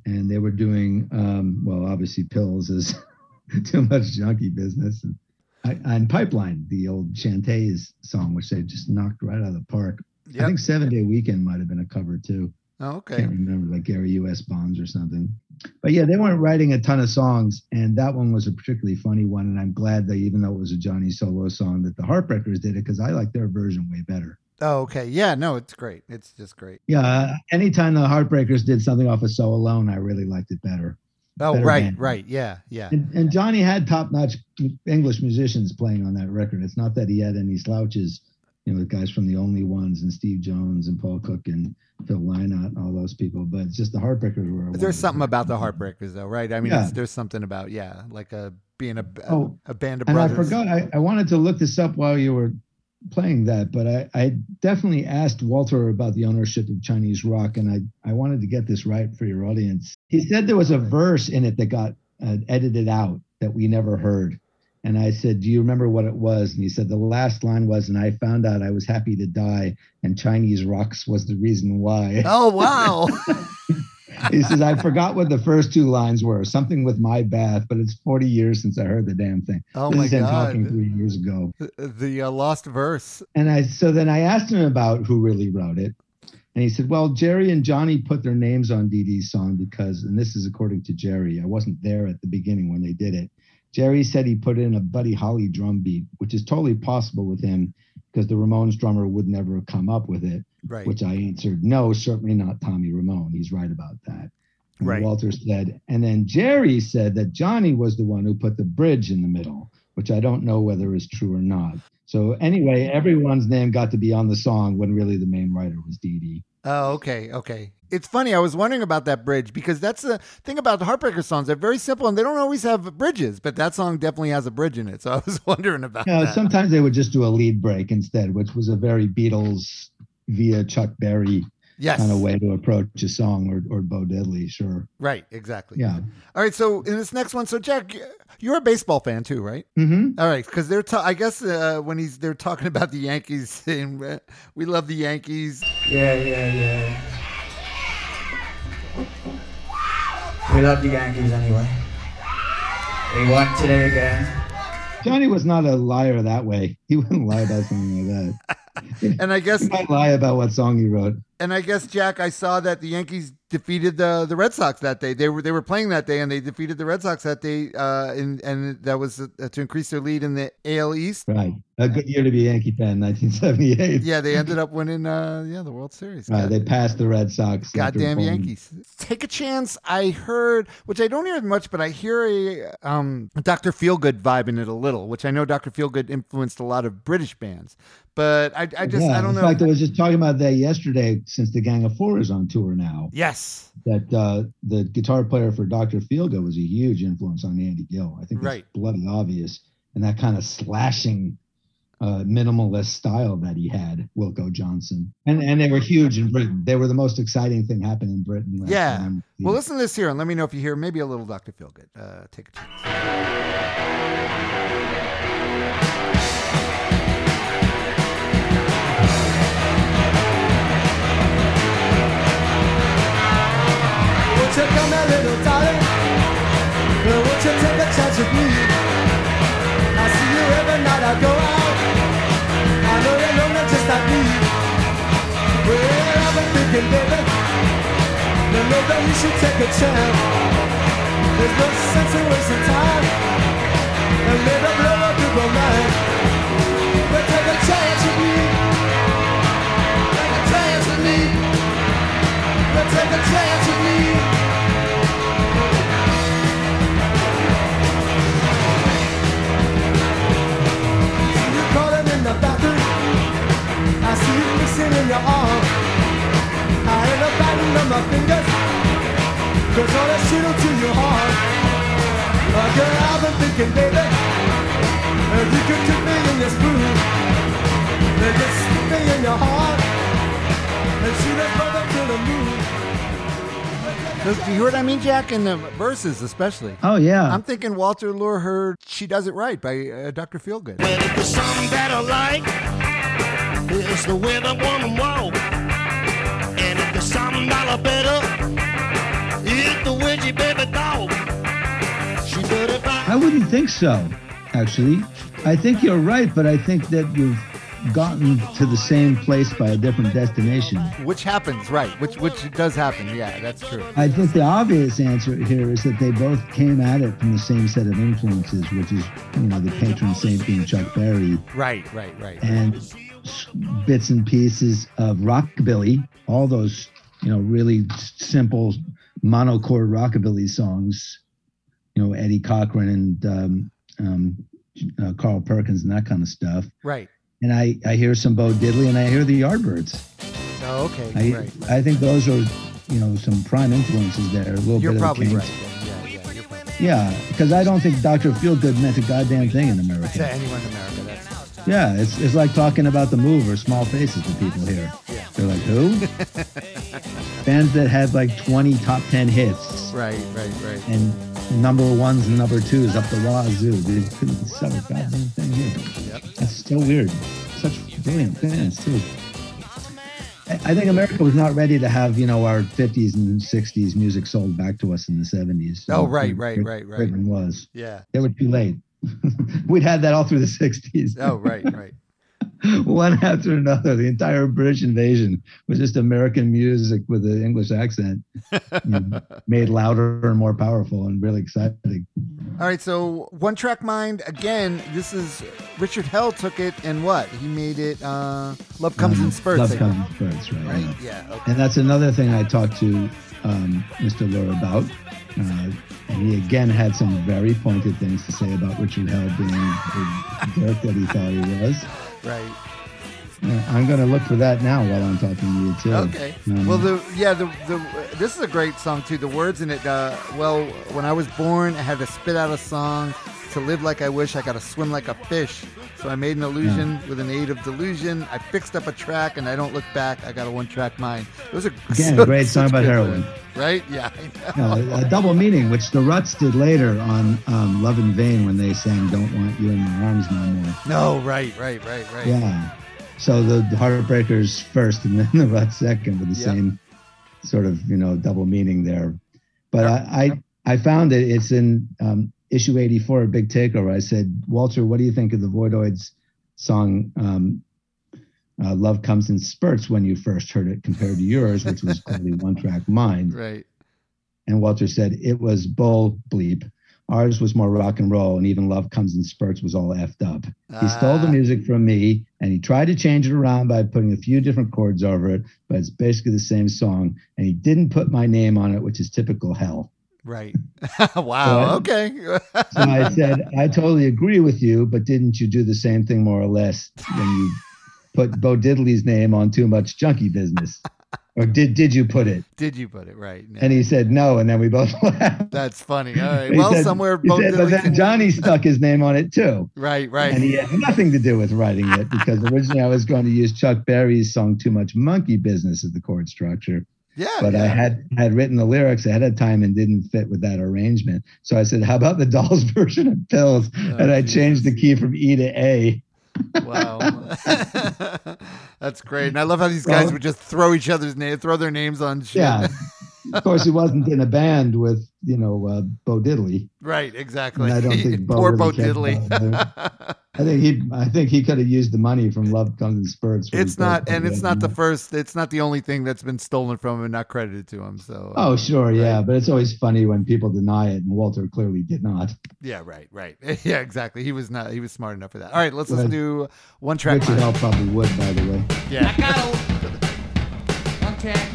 and they were doing, um, well, obviously, Pills is too much junkie business. And, I- and Pipeline, the old Chantays song, which they just knocked right out of the park. I think Seven Day Weekend might have been a cover too Oh, okay. I can't remember like Gary U.S. Bonds or something. But yeah, they weren't writing a ton of songs, and that one was a particularly funny one. And I'm glad that even though it was a Johnny solo song, that the Heartbreakers did it because I like their version way better. Oh, okay. Yeah. No, it's great. It's just great. Yeah, anytime the Heartbreakers did something off of So Alone, I really liked it better. Oh, Better right, band. right. Yeah, yeah. And, and Johnny had top-notch English musicians playing on that record. It's not that he had any slouches, you know, the guys from the Only Ones and Steve Jones and Paul Cook and Phil Lynott and all those people. But it's just the Heartbreakers were. There's something about the Heartbreakers, though, right? I mean, Yeah. there's something about yeah, like a being a Oh, a band of and brothers. I forgot. I, I wanted to look this up while you were playing that, but I, I definitely asked Walter about the ownership of Chinese rock, and I, I wanted to get this right for your audience. He said there was a verse in it that got uh, edited out that we never heard. And I said, Do you remember what it was? And he said, The last line was, And I found out I was happy to die, and Chinese rocks was the reason why. Oh wow! he says, I forgot what the first two lines were something with my bath, but it's 40 years since I heard the damn thing. Oh this my God. talking three years ago. the, the uh, lost verse. And I so then I asked him about who really wrote it. And he said, Well, Jerry and Johnny put their names on Dee Dee's song because, and this is according to Jerry, I wasn't there at the beginning when they did it. Jerry said he put in a Buddy Holly drum beat, which is totally possible with him because the Ramones drummer would never have come up with it. Right. Which I answered, no, certainly not Tommy Ramone. He's right about that. And Right. Walter said, and then Jerry said that Johnny was the one who put the bridge in the middle, which I don't know whether is true or not. So anyway, everyone's name got to be on the song when really the main writer was Dee Dee. Oh, okay, okay. It's funny. I was wondering about that bridge because that's the thing about the Heartbreaker songs. They're very simple and they don't always have bridges, but that song definitely has a bridge in it. So I was wondering about that. sometimes they would just do a lead break instead, which was a very Beatles via Chuck Berry Yes. kind of way to approach a song or, or Bo Diddley, sure. Right, exactly. Yeah. All right. So in this next one, so Jack, you're a baseball fan too, right? Mm-hmm. All right, because they're. Ta- I guess uh, when he's they're talking about the Yankees, saying uh, we love the Yankees. Yeah, yeah, yeah. We love the Yankees anyway. They won today again. Johnny was not a liar that way. He wouldn't lie about something like that. And I guess He might lie about what song he wrote. And I guess Jack, I saw that the Yankees defeated the the Red Sox that day. They were they were playing that day, and they defeated the Red Sox that day. Uh, and and that was uh, to increase their lead in the AL East. Right. A good year to be a Yankee fan, 1978. Yeah, they ended up winning. Uh, yeah, the World Series. Right, they passed the Red Sox. Goddamn Yankees! Take a chance. I heard, which I don't hear much, but I hear a um, Dr. Feelgood vibe in it a little, which I know Dr. Feelgood influenced a lot of British bands. But I, I just, yeah, I don't in know. In fact, I was just talking about that yesterday since the Gang of Four is on tour now. yes, That uh, the guitar player for Dr. Feelgood was a huge influence on Andy Gill. I think that's Right. bloody obvious. And that kind of slashing uh, minimalist style that he had, Wilko Johnson. And and they were huge in Britain. They were the most exciting thing happening in Britain. last yeah. time. Well, listen to this here, and let me know if you hear maybe a little Dr. Feelgood. Uh, take a chance. You come here, little darling? Well, won't you take a chance with me? I see you every night I go out. I know you're lonely just like me. Well, I've been thinking, baby, then maybe you should take a chance. There's no sense in wasting time. And maybe blow up your romance. I've been thinking, baby. If you could take me in this mood, then just stick me in your heart. And shoot us both up to the moon. Do you hear what I mean, Jack? In the verses, especially. Oh, yeah. I'm thinking Walter Lure heard "She Does It Right" by uh, Dr. Feelgood. Well, if there's something that I like, it's the way the woman walk. And if there's something that I better, it's the way she baby dog. She better buy. I wouldn't think so, actually. I think you're right, but I think that you've gotten to the same place by a different destination. Which happens, right? Which which does happen. Yeah, that's true. I think the obvious answer here is that they both came at it from the same set of influences, which is, you know, the patron saint being Chuck Berry Right, right, right. and bits and pieces of rockabilly, all those, you know, really simple monochord rockabilly songs, you know, Eddie Cochran and um, um, uh, Carl Perkins and that kind of stuff. Right. And I, I hear some Bo Diddley and I hear the Yardbirds. Oh, okay. I, right. I think those are, you know, some prime influences there. A little You're bit probably of right. Yeah, yeah. Probably Yeah, because I don't think Dr. Feelgood meant a goddamn thing in America. to anyone in America. That's Yeah, it's, it's like talking about the move or small faces to people here. They're like, who? Bands that had like 20 top 10 hits right, right, right. and number ones and number twos up the wazoo. They couldn't sell a goddamn thing here. Yep. That's so weird. Such brilliant bands, too. I think America was not ready to have, you know, our 50s and 60s music sold back to us in the 70s. Oh, right, right, right, right. Britain was. Yeah. They were too late. We'd had that all through the 60s. Oh, right, right. one after another. The entire British invasion was just American music with an English accent, you know, made louder and more powerful and really exciting. All right, so One Track Mind again. This is Richard Hell took it and what he made it. uh Love comes in spurts. Love comes in spurts, right? Right? yeah. Yeah. Okay. And that's another thing I talked to um, Mr. Lure about. Uh, and he again had some very pointed things to say about Richard Hell being the jerk that he thought he was. Right. I'm going to look for that now while I'm talking to you too. Okay. Um, well, the yeah the the this is a great song too. The words in it. Uh, well, when I was born, I had to spit out a song. To live like I wish, I got to swim like a fish. So I made an illusion with an aid of delusion. I fixed up a track, and I don't look back. I got a one-track mind. It was a Again, so- a great song about heroin. right? Yeah. I know. you know, a double meaning, which the Ruts did later on um, Love in Vain when they sang Don't Want You in My Arms No More. No, right, right, right, right. Yeah. So the, Heartbreakers first and then the Ruts second with the Yep. same sort of, you know, double meaning there. But I, I, I found it, it's in um, issue 84 of Big Takeover. I said, Walter, what do you think of the Voidoids song um, uh, Love Comes in Spurts when you first heard it compared to yours, which was clearly one track mind? Right. And Walter said it was bull bleep. Ours was more rock and roll, and even Love Comes in Spurts was all effed up. He stole the Ah. music from me, and he tried to change it around by putting a few different chords over it, but it's basically the same song. And he didn't put my name on it, which is typical hell. Right. wow. Okay. So I said, I totally agree with you, but didn't you do the same thing more or less when you put Bo Diddley's name on too much junkie business? Or did did you put it? Did you put it right? And he said no, and then we both laughed. That's funny. All right. Well, said- somewhere he Bo said, Diddley but then Johnny stuck his name on it too. Right. Right. And he had nothing to do with writing it because originally I was going to use Chuck Berry's song "Too Much Monkey Business" as the chord structure. Yeah. But I yeah. had had written the lyrics ahead of time and didn't fit with that arrangement. So I said, "How about the Dolls version of Pills?" Oh, and I changed the key from E to A. Wow. That's great. And I love how these guys Well- would just throw each other's name, throw their names on shit. Yeah. of course, he wasn't in a band with you know uh, Bo Diddley. right. Exactly. And I don't think Bo Poor really Bo Diddley. I think he, I think he could have used the money from Love Comes in Spurts. it's not, and it's not the first. It's not the only thing that's been stolen from him and not credited to him. So. Oh, sure, yeah, but it's always funny when people deny it, and Walter clearly did not. Yeah. Right. Right. Yeah. Exactly. He was not. He was smart enough for that. All right. Let's Go listen to one track. Richard Hell probably would, by the way. Yeah. I got a one track.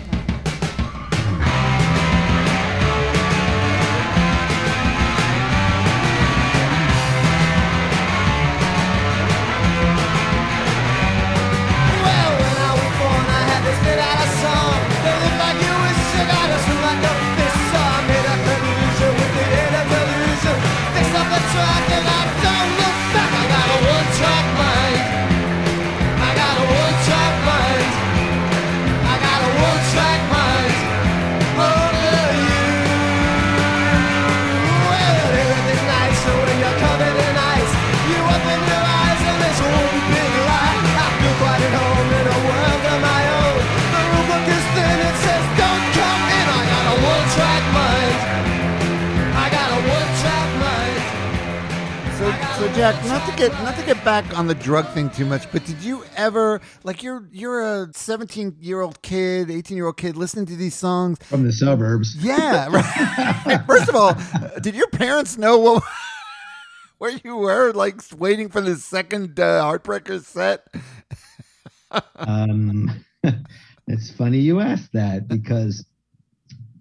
Get not to get back on the drug thing too much, but did you ever like you're you're a 17 year old kid, 18 year old kid listening to these songs? From the suburbs. Yeah, right. First of all, did your parents know what, where you were, like waiting for the second uh, Heartbreaker set? Um, it's funny you asked that because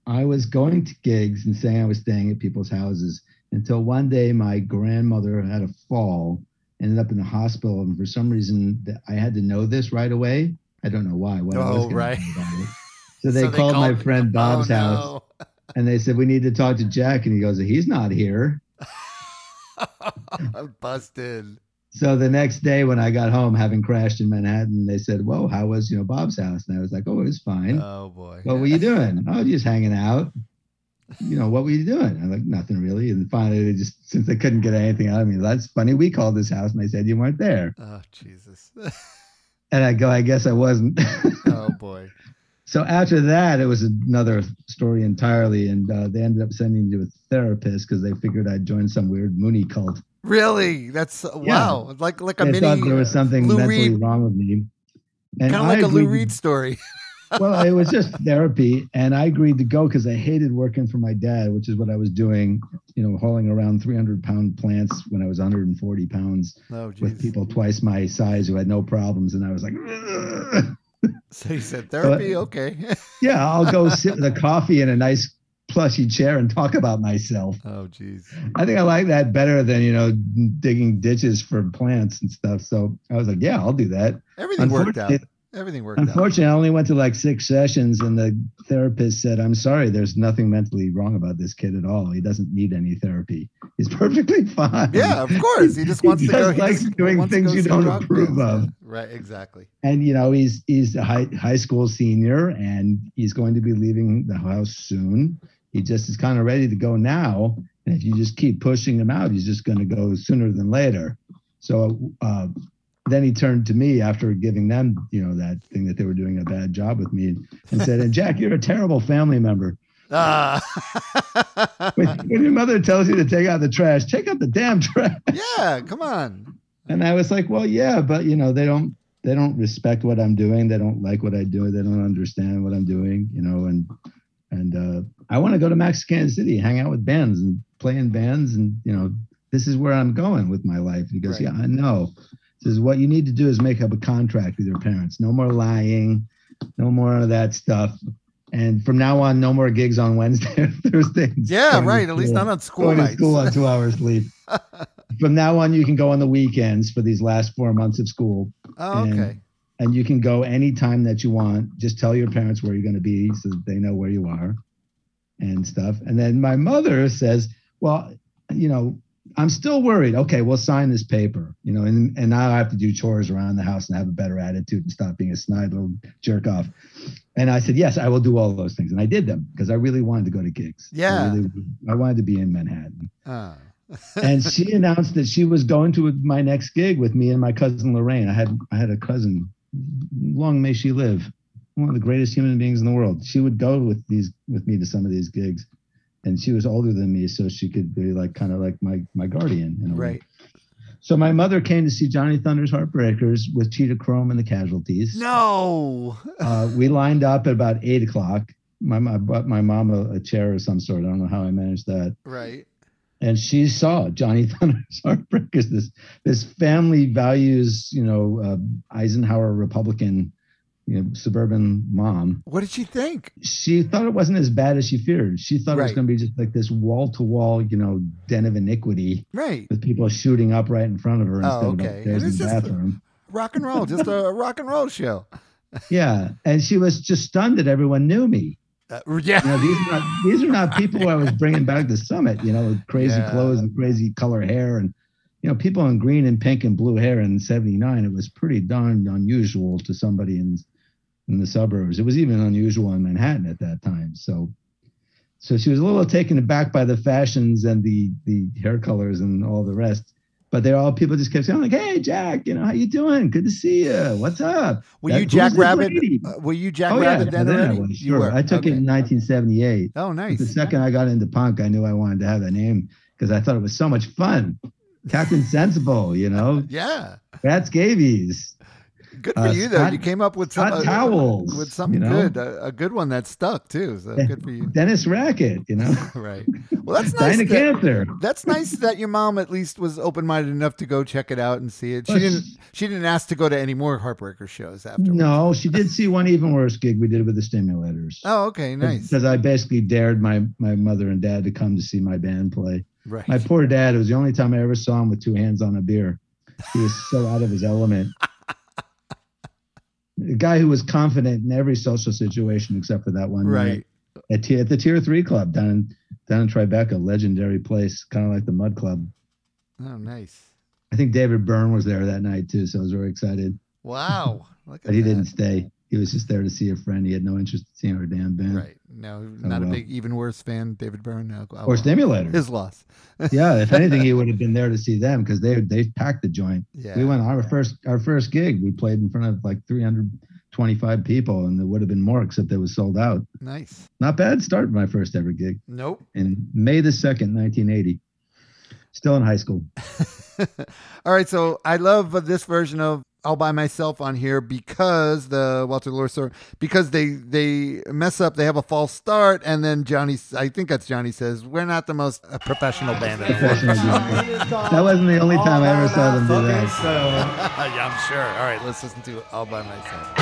I was going to gigs and saying I was staying at people's houses until one day my grandmother had a fall, ended up in the hospital, and for some reason I had to know this right away. I don't know why. I was Oh, right. do about it. So they So they called my friend Bob's oh, house no. and they said we need to talk to Jack, and he goes, "He's not here." I'm busted. So the next day when I got home, having crashed in Manhattan, they said, "Whoa, how was you know Bob's house?" And I was like, "Oh, it was fine." Oh boy. What were you doing? Oh, just hanging out. You know, what were you doing? I'm like, nothing really. And finally, they just, since they couldn't get anything out of me, that's funny. We called this house and they said you weren't there. Oh Jesus. And I go, I guess I wasn't. oh boy. so after that, it was another story entirely. And uh, they ended up sending me to a therapist because they figured I'd joined some weird Moonie cult. Really? That's wow. Like like a I mini. thought there was something Lou mentally Reed, wrong with me. Kind of like a Lou Reed story. well, it was just therapy, and I agreed to go because I hated working for my dad, which is what I was doing. You know, hauling around 300 pound plants when I was 140 pounds Oh, with people twice my size who had no problems, and I was like, "Ugh." So you said therapy? Okay. yeah, I'll go sit with a coffee in a nice plushy chair and talk about myself. oh, geez. I think I like that better than you know digging ditches for plants and stuff. So I was like, yeah, I'll do that. Everything worked out. Everything worked out. Unfortunately, I only went to like six sessions, and the therapist said, "I'm sorry, there's nothing mentally wrong about this kid at all. He doesn't need any therapy. He's perfectly fine." Yeah, of course. He just wants to go. just he likes doing things you don't approve of. Right. Exactly. And you know, he's he's a high high school senior, and he's going to be leaving the house soon. He just is kind of ready to go now, and if you just keep pushing him out, he's just going to go sooner than later. So uh, then he turned to me after giving them, you know, that thing that they were doing a bad job with me, and, and said, "And Jack, you're a terrible family member. Ah. When, when your mother tells you to take out the trash, take out the damn trash." yeah. Come on. And I was like, well, yeah, but you know, they don't they don't respect what I'm doing. They don't like what I do. They don't understand what I'm doing, you know, and and uh I want to go to Max Kansas City, hang out with bands and play in bands and you know, this is where I'm going with my life. He goes, Right. Yeah, I know. Says what you need to do is make up a contract with your parents. No more lying, no more of that stuff. And from now on, no more gigs on Wednesday or Thursday. Yeah, right. At least not on school going to nights. school on two hours sleep. From now on, you can go on the weekends for these last four months of school. Oh, And- okay. And you can go anytime that you want. Just tell your parents where you're going to be so that they know where you are and stuff. And then my mother says, Well, you know, I'm still worried. Okay, we'll sign this paper, you know, and, and now I have to do chores around the house and have a better attitude and stop being a snide little jerk off. And I said, Yes, I will do all those things. And I did them because I really wanted to go to gigs. I Yeah. really- I wanted to be in Manhattan Ah. and she announced that she was going to my next gig with me and my cousin Lorraine. I had I had a cousin, long may she live, one of the greatest human beings in the world. She would go with these with me to some of these gigs, and she was older than me, so she could be like kind of like my my guardian. In a way. Right. So my mother came to see Johnny Thunder's Heartbreakers with Cheetah Chrome and the Casualties. No. Uh, we lined up at about eight o'clock. My I bought my mom a, a chair of some sort. I don't know how I managed that Right. and she saw Johnny Thunder's Heartbreakers, this this family values, you know, uh, Eisenhower Republican, you know, suburban mom. What did she think? She thought it wasn't as bad as she feared. She thought it was going to be just like this wall to wall, you know, den of iniquity Right. with people shooting up right in front of her Oh, instead okay. of upstairs in the bathroom. Rock and roll. Just a rock and roll show. Yeah, and she was just stunned that everyone knew me. Uh, yeah. You know, these are not these are not people I was bringing back to Summit. You know, with crazy Yeah. clothes and crazy color hair, and you know, people in green and pink and blue hair in '79. It was pretty darn unusual to somebody in in the suburbs. It was even unusual in Manhattan at that time. So, so she was a little taken aback by the fashions and the the hair colors and all the rest. But they're all people just kept saying like, "Hey, Jack, you know how you doing? Good to see you. What's up?" Were That- you Jack Rabid? uh, were you Jack oh, Rabid yeah, then then I was, You sure. were. I took it in 1978. Oh, nice. The second I got into punk, I knew I wanted to have a name because I thought it was so much fun. Captain Sensible, you know, Yeah. Rat Scabies, Good for Uh, you though. You came up with some uh, Towels, with something you know? good, a, a good one that stuck too. So good for you. Dennis Racket, you know, Right. Well, that's nice. Dinah That, Cancer. that's nice that your mom at least was open minded enough to go check it out and see it. She Well, didn't. She didn't ask to go to any more Heartbreaker shows afterwards. No, she did see one even worse gig we did with the Stimulators. Oh, okay, nice. Because I basically dared my my mother and dad to come to see my band play. Right. My poor dad, it was the only time I ever saw him with two hands on a beer. He was so out of his element. A guy who was confident in every social situation except for that one night Right. at, T- at the Tier Three Club down in down in Tribeca, legendary place, kind of like the Mud Club. Oh, nice. I think David Byrne was there that night too, so I was very excited. Wow. Look at But he that. didn't stay. He was just there to see a friend. He had no interest in seeing our damn band. Right. No, not a well. big, even worse fan, David Byrne. No, oh, Or well. Stimulators. His loss. yeah, if anything, he would have been there to see them because they they packed the joint. Yeah. We went our first our first gig. We played in front of like 325 people, and there would have been more except it was sold out. Nice. Not bad start my first ever gig Nope. in May the second, 1980. still in high school. All right, so I love this version of all by myself on here because the Walter story because they they mess up, they have a false start, and then Johnny, I think that's Johnny says we're not the most uh, professional band. in the world." Professional. That wasn't the only time I ever saw them do that. yeah, I'm sure. All right, let's listen to all by myself.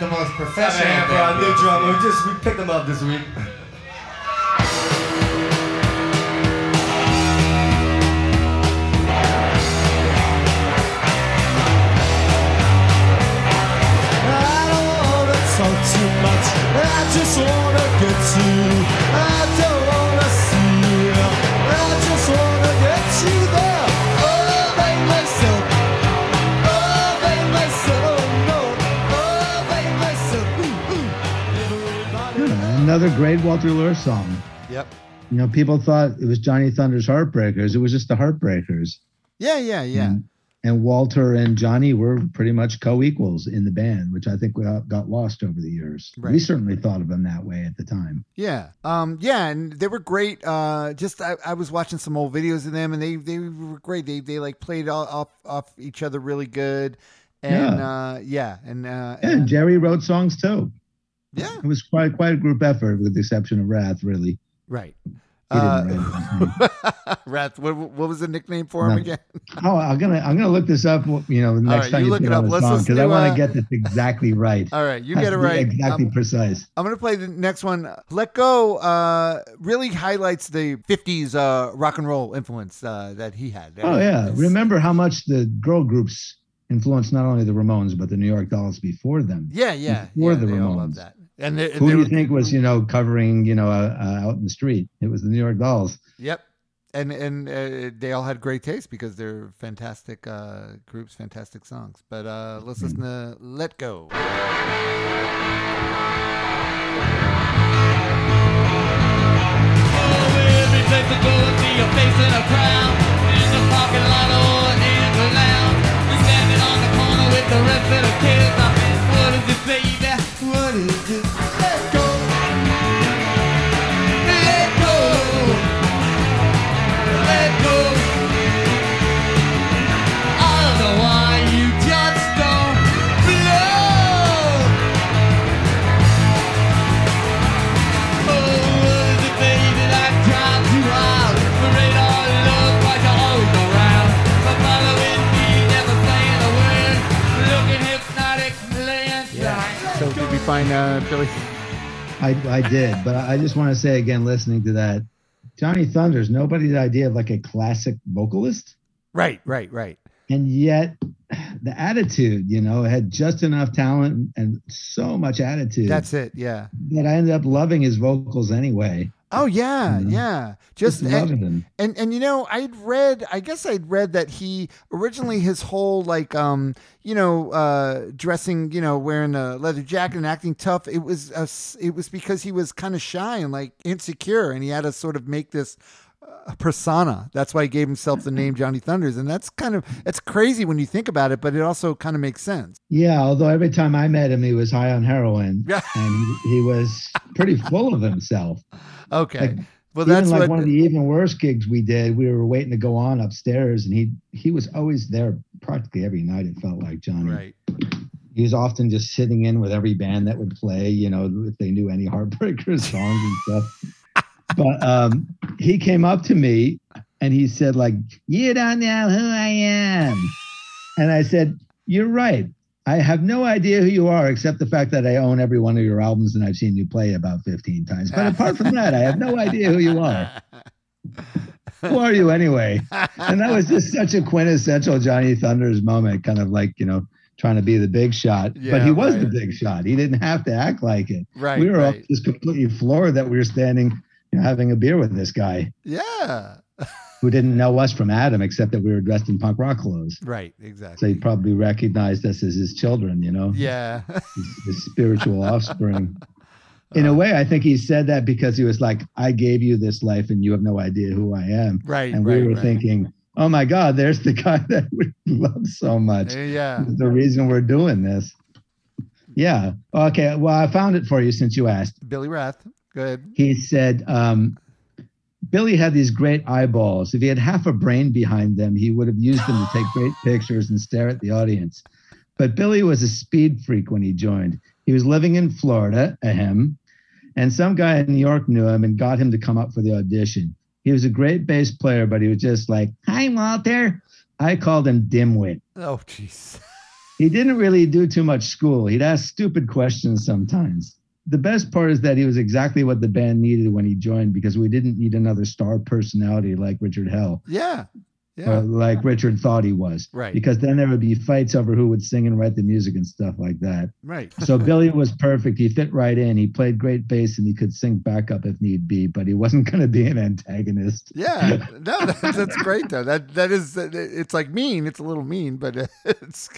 The most professional. Have a hand for our band new here. drummer. We just we picked him up this week. I don't wanna talk too. I just wanna get to Another great Walter Lure song. Yep. You know, people thought it was Johnny Thunder's Heartbreakers. It was just the Heartbreakers. Yeah, yeah, yeah. And, and Walter and Johnny were pretty much co-equals in the band, which I think got, got lost over the years. We certainly thought of them that way at the time. Yeah. Um, yeah, and they were great. Uh, just I, I was watching some old videos of them and they, they were great. They they like played all, off off each other really good. And Yeah. uh yeah, and uh And Jerry wrote songs too. Yeah. It was quite quite a group effort, with the exception of Rath, really. right. Uh. Rath, what, what was the nickname for him No. again? Oh, I'm gonna I'm gonna look this up. You know, the next right, time you you look it up. Let's song because I to, want uh, to get this exactly right. All right, you get it right. Exactly Um, precise. I'm gonna play the next one. Let Go uh, really highlights the '50s uh, rock and roll influence uh, that he had. Oh yeah, It's- remember how much the girl groups influenced not only the Ramones but the New York Dolls before them. Yeah, yeah, Before yeah. the they all love Ramones. That. And they, Who they do you were- think was you know covering you know uh, uh, out in the street? It was the New York Dolls. Yep. And and uh, they all had great taste because they're fantastic uh, groups, fantastic songs. But uh, let's listen to "Let Go." Every find uh, Billy? I I did, but I I just want to say again, listening to that, Johnny Thunder's nobody's idea of like a classic vocalist, Right, right, right. and yet the attitude, you know, had just enough talent and so much attitude That's it. Yeah. that I ended up loving his vocals anyway. Oh yeah, Mhm. yeah. Just Just and, and and you know, I'd read. I guess I'd read that he originally his whole like um you know uh dressing you know wearing a leather jacket and acting tough. It was a, it was because he was kind of shy and like insecure, and he had to sort of make this. uh, persona that's why he gave himself the name johnny thunders and that's kind of it's crazy when you think about it but it also kind of makes sense Yeah, although every time I met him, he was high on heroin, and he, he was pretty full of himself. Okay Like, well even that's like what one of the even worse gigs we did. We were waiting to go on upstairs, and he he was always there practically every night. It felt like Johnny. right He was often just sitting in with every band that would play. You know, if they knew any Heartbreakers songs and stuff. But um, he came up to me and he said, like, "You don't know who I am," and I said, "You're right." I have no idea who you are, except the fact that I own every one of your albums and I've seen you play about 15 times. But apart from that, I have no idea who you are. Who are you anyway? And that was just such a quintessential Johnny Thunders moment, kind of like, you know, trying to be the big shot. but he was right. the big shot. He didn't have to act like it. right we were all right. just completely floored that we were standing, you know, having a beer with this guy yeah who didn't know us from Adam, except that we were dressed in punk rock clothes. right exactly. So he probably recognized us as his children, you know, yeah his, his spiritual offspring. In a way, I think he said that because he was like, I gave you this life and you have no idea who I am. Right, And right, we were right. thinking, oh my God, there's the guy that we love so much. Yeah. The reason we're doing this. Yeah. Okay. Well, I found it for you since you asked. Billy Rath. Good. He said, um, Billy had these great eyeballs. If he had half a brain behind them, he would have used them to take great pictures and stare at the audience. But Billy was a speed freak when he joined. He was living in Florida, ahem, and some guy in New York knew him and got him to come up for the audition. He was a great bass player, but he was just like, Hi, Walter. I called him Dimwit. Oh, jeez. He didn't really do too much school. He'd ask stupid questions sometimes. The best part is that he was exactly what the band needed when he joined because we didn't need another star personality like Richard Hell, Yeah. or Yeah. like Richard thought he was. Right. Because then there would be fights over who would sing and write the music and stuff like that. Right. So Billy was perfect. He fit right in. He played great bass and he could sing backup if need be, but he wasn't going to be an antagonist. Yeah, no, that, that's great though. That that is, it's like mean. It's a little mean, but it's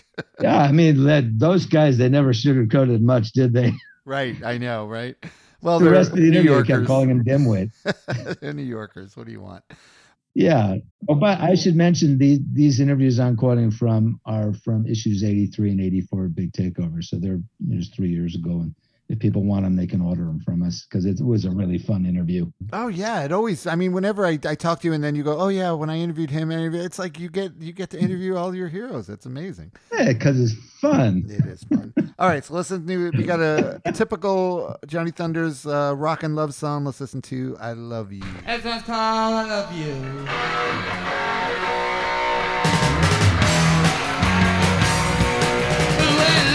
Yeah, I mean, that, those guys, they never sugarcoated much, did they? Right. I know, right? Well, the rest of the New interview Yorkers. kept calling him dimwit. they're New Yorkers. What do you want? Yeah. Oh, but I should mention these these interviews I'm quoting from are from issues 83 and 84 of Big Takeover. So they're just three years ago. And if people want them, they can order them from us because it was a really fun interview. Oh yeah, it always. I mean, whenever I, I talk to you and then you go, oh yeah, when I interviewed him, it's like you get you get to interview all your heroes. It's amazing. Yeah, because it's fun. It is fun. all right, so listen to we got a typical Johnny Thunder's uh, rock and love song. Let's listen to "I Love You." As I call, I love you. When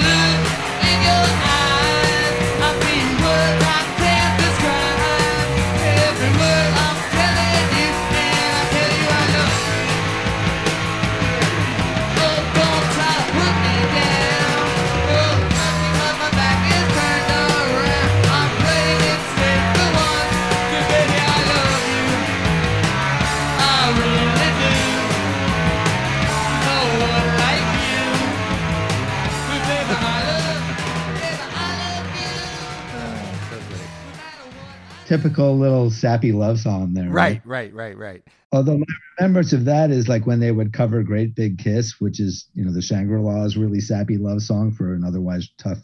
Typical little sappy love song there. Right, right, right, right. Although my remembrance of that is like when they would cover Great Big Kiss, which is, you know, the Shangri La's really sappy love song for an otherwise tough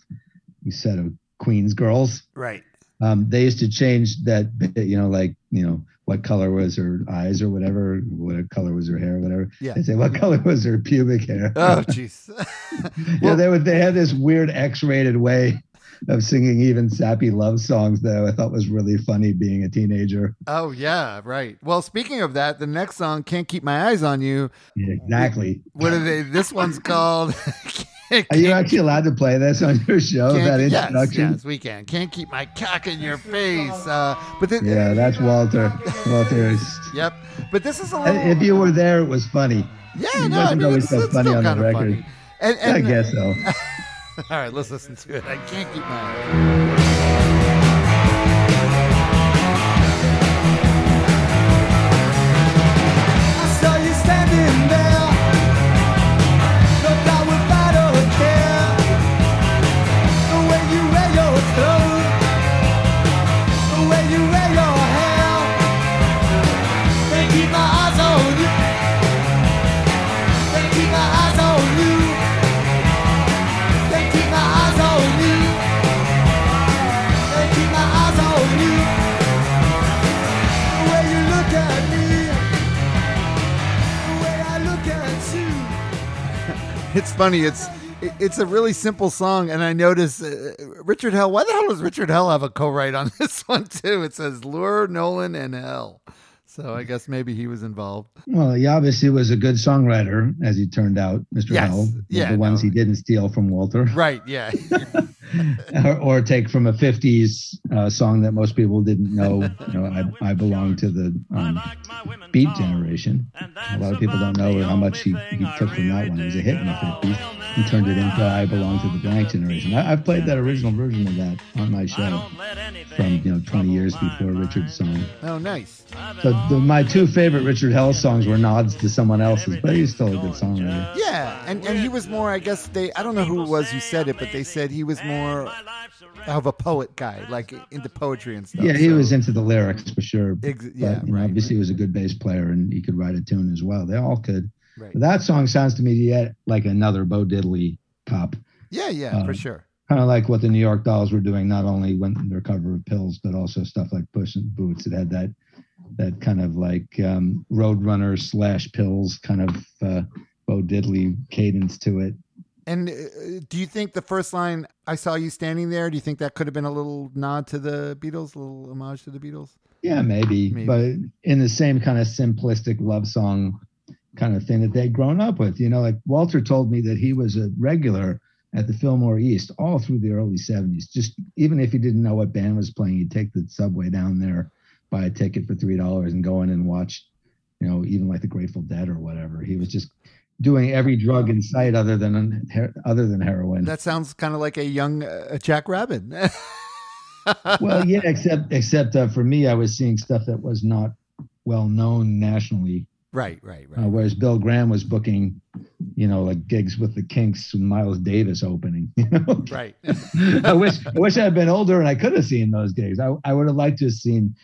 set of Queen's girls. Right. Um, they used to change that, bit, you know, like, you know, what color was her eyes or whatever, what color was her hair or whatever. Yeah. They say, what color was her pubic hair? Oh, jeez. yeah, they would. They had this weird X-rated way of singing even sappy love songs that I thought was really funny being a teenager. Oh yeah, right. Well, speaking of that, the next song "Can't Keep My Eyes on You." Yeah, exactly. What are they? This one's called. Are you actually allowed to play this on your show? Can't- that introduction? yes, we can. Can't keep my cock in your face. Uh, but thi- Yeah, that's Walter. Walter is. Yep. But this is a little. If you were there, it was funny. Yeah, it no, I wasn't mean, always it's, so it's funny still on the kind of record. funny. And, and, I guess so. All right, let's listen to it. I can't keep my eyes. It's funny. It's it's a really simple song, and I notice uh, Richard Hell. Why the hell does Richard Hell have a co-write on this one too? It says Lure, Nolan, and Hell. So I guess maybe he was involved. Well, he obviously was a good songwriter, as he turned out, Mr. Yes. Hell. Yeah, the ones he didn't steal from Walter. Right? Yeah. or, or take from a 50s uh, song that most people didn't know. You know, I, I belong to the um, beat generation. A lot of people don't know how much he, he took from that one. It was a hit in the 50s and turned it into I belong to the blank generation. I, I've played that original version of that on my show from, you know, 20 years before Richard's song. Oh, nice. So the, my two favorite Richard Hell songs were nods to someone else's, but he's still a good songwriter. Yeah, and and he was more. I guess they. I don't know who it was who said it, but they said he was more of a poet guy, like into poetry and stuff. Yeah, he so- was into the lyrics for sure. Ex- yeah, know, right, obviously, he was a good bass player and he could write a tune as well. They all could. Right. That song sounds to me yet like another Bo Diddley pop. Yeah, yeah, for Um, sure. Kind of like what the New York Dolls were doing, not only when their cover of Pills, but also stuff like Puss in Boots. It had that that kind of like um, Roadrunner slash Pills kind of uh, Bo Diddley cadence to it. And uh, do you think the first line, I saw you standing there, do you think that could have been a little nod to the Beatles, a little homage to the Beatles? Yeah, maybe, Maybe. but in the same kind of simplistic love song kind of thing that they'd grown up with. You know, like Walter told me that he was a regular at the Fillmore East all through the early 70s. Just even if he didn't know what band was playing, he'd take the subway down there, buy a ticket for $3 and go in and watch, you know, even like the Grateful Dead or whatever. He was just doing every drug in sight other than other than heroin. That sounds kind of like a young uh, Jack Rabid. well, yeah, except except uh, for me, I was seeing stuff that was not well known nationally. right, right, right. Uh, whereas Bill Graham was booking, you know, like gigs with the Kinks and Miles Davis opening. You know, Right. I wish I wish I had been older and I could have seen those gigs. I, I would have liked to have seen,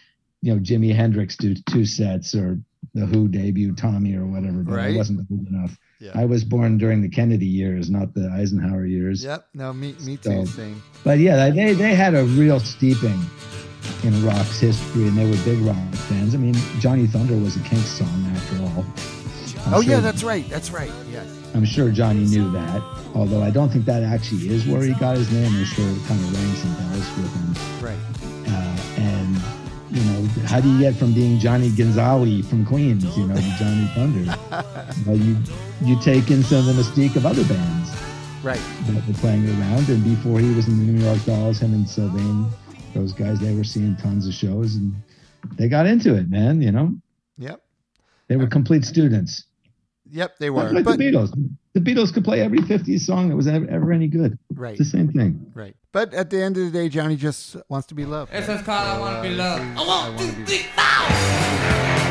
you know, Jimi Hendrix do two sets or the Who debut Tommy or whatever. But I wasn't old enough. Yeah. I was born during the Kennedy years, not the Eisenhower years. Yep. No, me, me too. So- Same. But yeah, they they had a real steeping in rock's history, and they were big rock fans. I mean, Johnny Thunder was a Kinks song after all. I'm oh yeah, that's right. That's right. Yes. I'm sure Johnny knew that. Although I don't think that actually is where he got his name. I'm sure it kind of rang some bells with him. Right. Uh, you know, how do you get from being Johnny Gonzalez from Queens, you know, to Johnny Thunder? well, you you take in some of the mystique of other bands Right. that were playing around. And before he was in the New York Dolls, him and Sylvain, those guys, they were seeing tons of shows and they got into it, man. You know, Yep. they were complete students. Yep. They Like were. But the Beatles. The Beatles could play every 50s song that was ever, ever any good. right. It's the same thing. Right. But at the end of the day, Johnny just wants to be loved. This is called I Wanna Be Loved. I want wanna two, be- three, four.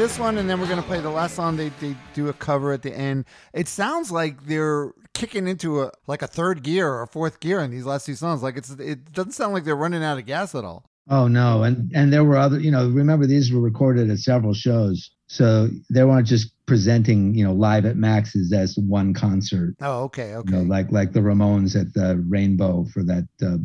This one, and then we're gonna play the last song. They they do a cover at the end. It sounds like they're kicking into a like a third gear or fourth gear in these last two songs. Like it's it doesn't sound like they're running out of gas at all. Oh no, and and there were other, you know, remember these were recorded at several shows, so they weren't just presenting, you know, live at Max's as one concert. Oh, okay, You okay. know, like like the Ramones at the Rainbow for that uh,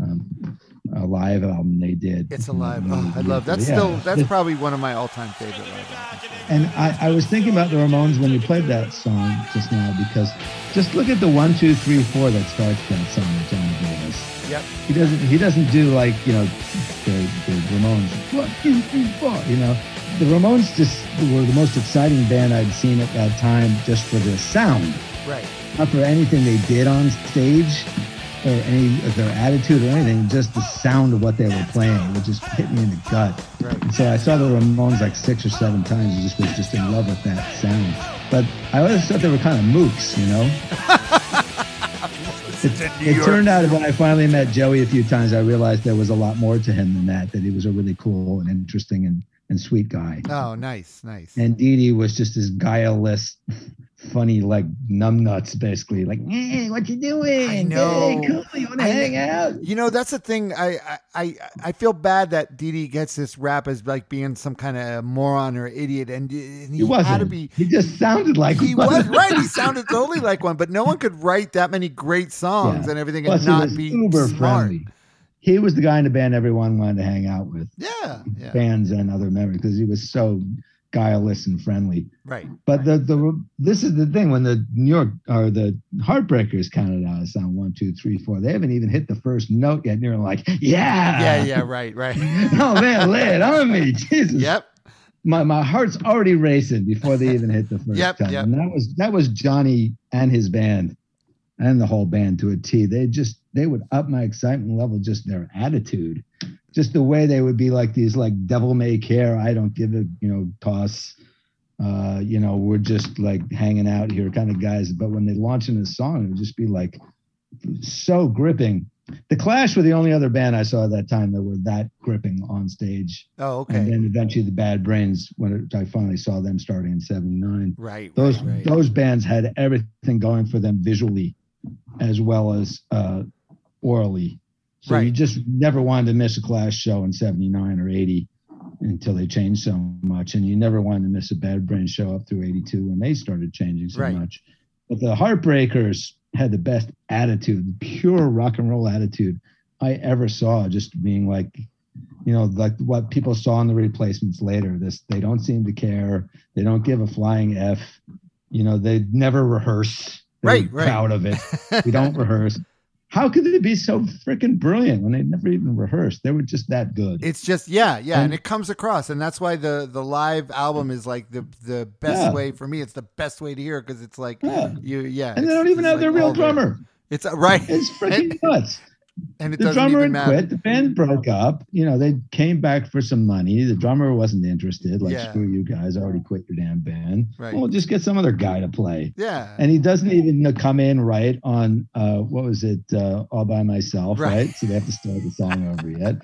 um, uh, live album they did. It's alive. Oh, I love that's Yeah. still that's probably one of my all time favorite live albums. And I, I was thinking about the Ramones when you played that song just now because just look at the one, two, three, four that starts that song gave us. Yep. He doesn't he doesn't do like, you know, the, the Ramones one, two, three, four, you know. The Ramones just were the most exciting band I'd seen at that time just for their sound. Right. Not for anything they did on stage or any of their attitude or anything, just the sound of what they were playing would just hit me in the gut. Right. And so I saw the Ramones like six or seven times and just was just in love with that sound. But I always thought they were kind of mooks, you know? it it turned out when I finally met Joey a few times, I realized there was a lot more to him than that, that he was a really cool and interesting and, and sweet guy. Oh, nice, nice. And Dee Dee was just this guileless, funny, like numbnuts, basically. Like, hey, what you doing? I know. Hey, cool. You want to hang out? You know, that's the thing. I I I, feel bad that Dee gets this rap as like being some kind of moron or idiot, and, uh, and he, He had to be. He just sounded like He one. was right. He sounded totally like one, but no one could write that many great songs Yeah. and everything Plus, and not be uber smart. friendly. he was the guy in the band everyone wanted to hang out with, Yeah, yeah, fans and other members, because he was so guileless and friendly. right. But the the this is the thing when the New York or the Heartbreakers counted out a sound one, two, three, four. They haven't even hit the first note yet. And you're like, yeah, Yeah, yeah, right, right. oh man, lay it on me, Jesus. Yep. My my heart's already racing before they even hit the first Yep, time. yep. And that was that was Johnny and his band and the whole band to a T. They just they would up my excitement level, just their attitude. Just the way they would be like these like devil may care, I don't give a you know toss. Uh, you know, we're just like hanging out here kind of guys. But when they launch in a song, it would just be like so gripping. The Clash were the only other band I saw at that time that were that gripping on stage. Oh, okay. And then eventually the Bad Brains, when I finally saw them starting in '79. Right. Those right, right. those bands had everything going for them visually, as well as uh, orally. So you just never wanted to miss a Clash show in '79 or '80 until they changed so much, and you never wanted to miss a Bad Brains show up through '82 when they started changing so Right. much. But the Heartbreakers had the best attitude, pure rock and roll attitude I ever saw. Just being like, you know, like what people saw in the replacements later. This they don't seem to care. They don't give a flying f. You know, they never rehearse. They're Right, right. Proud of it. we don't rehearse. How could they be so freaking brilliant when they never even rehearsed? They were just that good. It's just yeah, yeah, and And- it comes across, and that's why the the live album is like the the best Yeah. way for me. It's the best way to hear because it's like Yeah. you yeah, and they don't even have their real there. drummer. It's uh, right, It's freaking nuts. And it the doesn't drummer even had quit. The band broke up. You know, they came back for some money. The drummer wasn't interested. Like, Yeah. screw you guys, I already quit your damn band. Right. Well, just get some other guy to play. Yeah, And he doesn't even come in right on uh, what was it, uh, all by myself, Right. right? So they have to start the song over yet.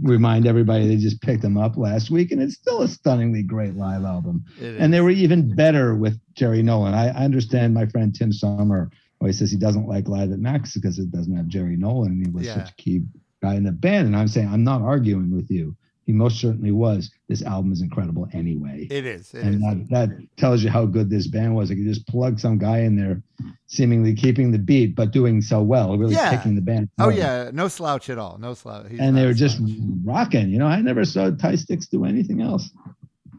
Remind everybody they just picked them up last week, and it's still a stunningly great live album. And they were even better with Jerry Nolan. I, I understand my friend Tim Sommer Oh, always says he doesn't like Live at Max because it doesn't have Jerry Nolan, and he was Yeah. such a key guy in the band. And I'm saying I'm not arguing with you. He most certainly was. This album is incredible anyway. it is. It and is. that, that tells you how good this band was. Like you just plug some guy in there, seemingly keeping the beat, but doing so well, really Yeah. taking the band. Oh yeah, no slouch at all. No slouch. He's And they were just rocking. You know, I never saw Ty Styx do anything else.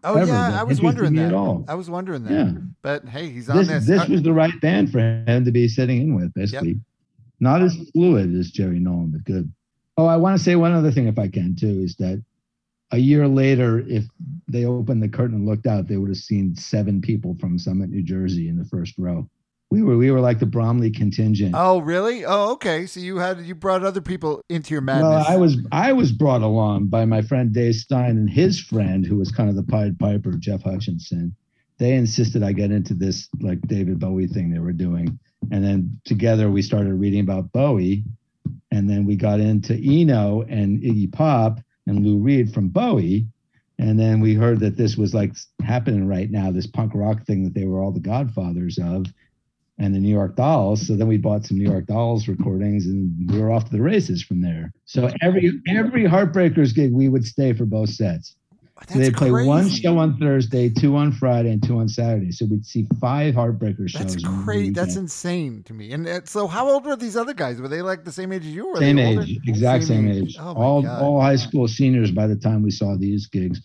Oh ever yeah, I was wondering that. at all. I was wondering that. Yeah. But hey, he's on This, this. this Uh, was the right band for him to be sitting in with, basically. Not as fluid as Jerry Nolan, but good. Oh, I want to say one other thing, if I can, too, is that a year later, if they opened the curtain and looked out, they would have seen seven people from Summit, New Jersey, in the first row. We were we were like the Bromley contingent. oh really? Oh okay. So you had you brought other people into your madness. Well, I was I was brought along by my friend Dave Stein and his friend, who was kind of the Pied Piper, Jeff Hutchinson. They insisted I get into this like David Bowie thing they were doing, and then together we started reading about Bowie, and then we got into Eno and Iggy Pop and Lou Reed from Bowie, and then we heard that this was like happening right now, this punk rock thing that they were all the godfathers of, and the New York Dolls. So then we bought some New York Dolls recordings, and we were off to the races from there. So every every Heartbreakers gig, we would stay for both sets. So they'd play one show on Thursday, two on Friday, and two on Saturday. So we'd see five Heartbreakers shows. That's crazy. That's insane to me. And uh, so, how old were these other guys? Were they like the same age as you? Were same they older? age, exact same, age. Oh all God. all high school seniors by the time we saw these gigs.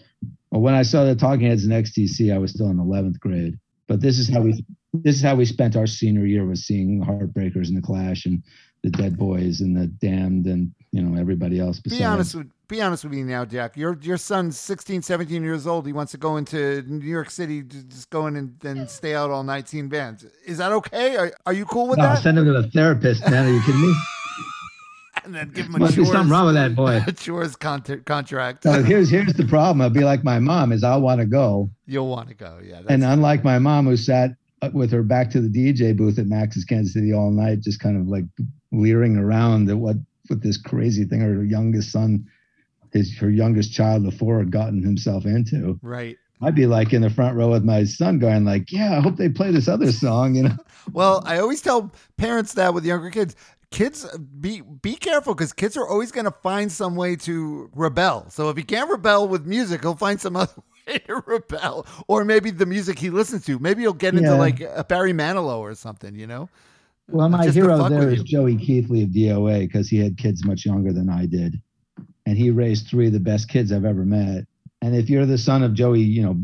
Well, when I saw the Talking Heads in XTC, I was still in eleventh grade. But this is how we this is how we spent our senior year was seeing Heartbreakers and the Clash and the Dead Boys and the Damned and you know everybody else. Besides. Be honest with be honest with me now, Jack. Your your son's 16, 17 years old. He wants to go into New York City to just go in and, and stay out all night seeing bands. Is that okay? Are, are you cool with No, that? send him to the therapist, man. Are you kidding me? and then give him a Must be something wrong with that boy. chores con- contract. So here's here's the problem. I'll be like my mom is I'll want to go, You'll want to go, yeah. and unlike my mom who sat with her back to the DJ booth at Max's Kansas City all night, just kind of like leering around at what with this crazy thing her youngest son, his her youngest child of four had gotten himself into. right. I'd be like in the front row with my son, going like, "Yeah, I hope they play this other song," you know. Well, I always tell parents that with younger kids. Kids, be be careful because kids are always going to find some way to rebel. So if he can't rebel with music, he'll find some other to rebel, or maybe the music he listens to. Maybe he'll get into like a Barry Manilow or something. You know? Well, my Just hero there you. Joey Keithley of DOA because he had kids much younger than I did, and he raised three of the best kids I've ever met. And if you're the son of Joey, you know,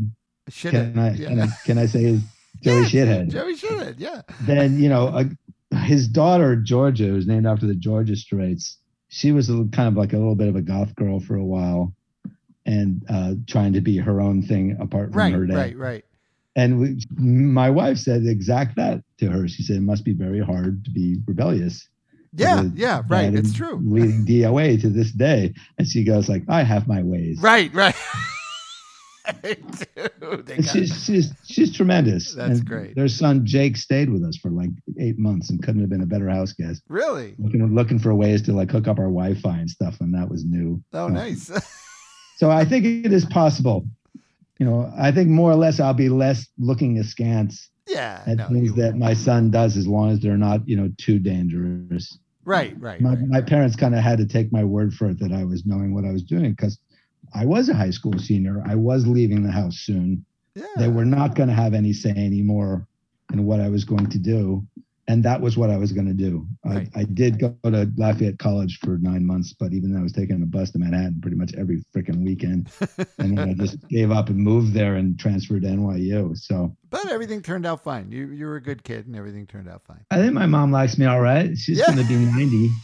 Shithead, can I, yeah. can I can I say Joey Shithead? Joey Shithead, yeah. then you know uh, his daughter Georgia, who's named after the Georgia Straits. She was a, kind of like a little bit of a goth girl for a while, and uh, trying to be her own thing apart from Right, her dad. right, right. And we, my wife said exact that to her. She said it must be very hard to be rebellious. Yeah, yeah, right. It's true. Leading DOA to this day, and she goes like, "I have my ways." Right, right. Dude, she's she's she's tremendous. That's And great. Their son Jake stayed with us for like eight months and couldn't have been a better house guest. really? Looking looking for ways to like hook up our Wi-Fi and stuff, and that was new. Oh, So- nice. So I think it is possible. You know, I think more or less I'll be less looking askance yeah. at No, things that my son does, as long as they're not, you know, too dangerous. right, right, My, right. my parents kind of had to take my word for it that I was knowing what I was doing because I was a high school senior. I was leaving the house soon. Yeah. They were not going to have any say anymore in what I was going to do. And that was what I was going to do. Right. I, I did go to Lafayette College for nine months, but even though I was taking a bus to Manhattan pretty much every freaking weekend, and then I just gave up and moved there and transferred to NYU. So But everything turned out fine. You you were a good kid, and everything turned out fine. I think my mom likes me all right. She's Yeah. going to be 90.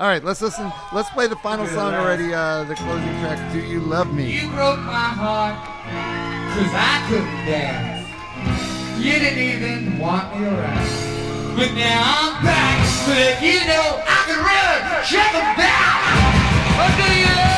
All right, let's listen. Let's play the final song already. Uh, the closing track. Do you love me? You broke my heart, cause I couldn't dance. You didn't even want me around. But now I'm back, that you know I can really shut them down. Oh, do you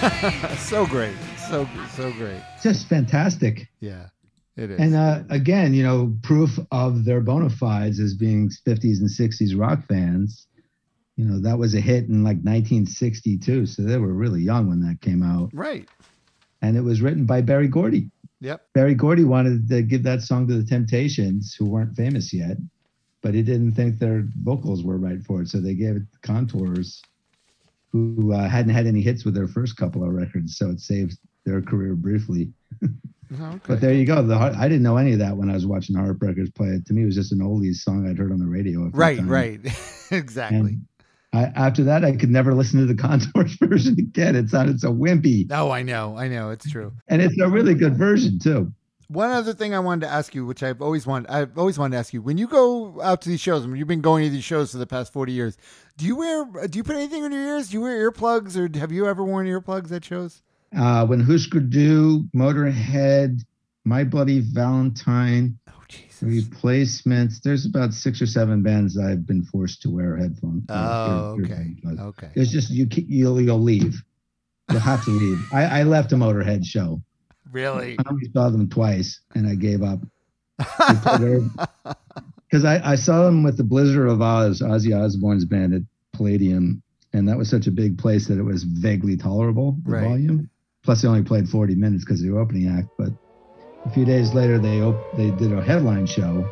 so great, so so great. Just fantastic. Yeah, it is. And uh, again, you know, proof of their bona fides as being 50s and 60s rock fans. You know, that was a hit in like 1962. So they were really young when that came out. right. And it was written by Berry Gordy. Yep. Berry Gordy wanted to give that song to the Temptations, who weren't famous yet, but he didn't think their vocals were right for it. So they gave it to Contours, who uh, hadn't had any hits with their first couple of records. So it saved their career briefly. Okay. But there you go. The I didn't know any of that when I was watching Heartbreakers play it. To me, it was just an oldies song I'd heard on the radio. right, right. exactly. And I, after that, I could never listen to the Contours version again. It sounded so wimpy, Oh, I know, I know. It's true. and it's a really good version too. One other thing I wanted to ask you, which I've always wanted, I've always wanted to ask you, when you go out to these shows, when you've been going to these shows for the past forty years, do you wear, do you put anything in your ears? Do you wear earplugs, or have you ever worn earplugs at shows? Uh, when Husker Du, Motorhead, My Bloody Valentine, Oh, Jesus. replacements. There's about six or seven bands I've been forced to wear headphones. Oh, ear- okay, earplugs. okay. It's just you. You'll, you'll leave. You'll have to leave. I, I left a Motorhead show. Really? I only saw them twice, and I gave up. Because I, I saw them with the Blizzard of Oz, Ozzy Osbourne's band Palladium, and that was such a big place that it was vaguely tolerable, the Right. volume. Plus, they only played 40 minutes because of the opening act. But a few days later, they op- they did a headline show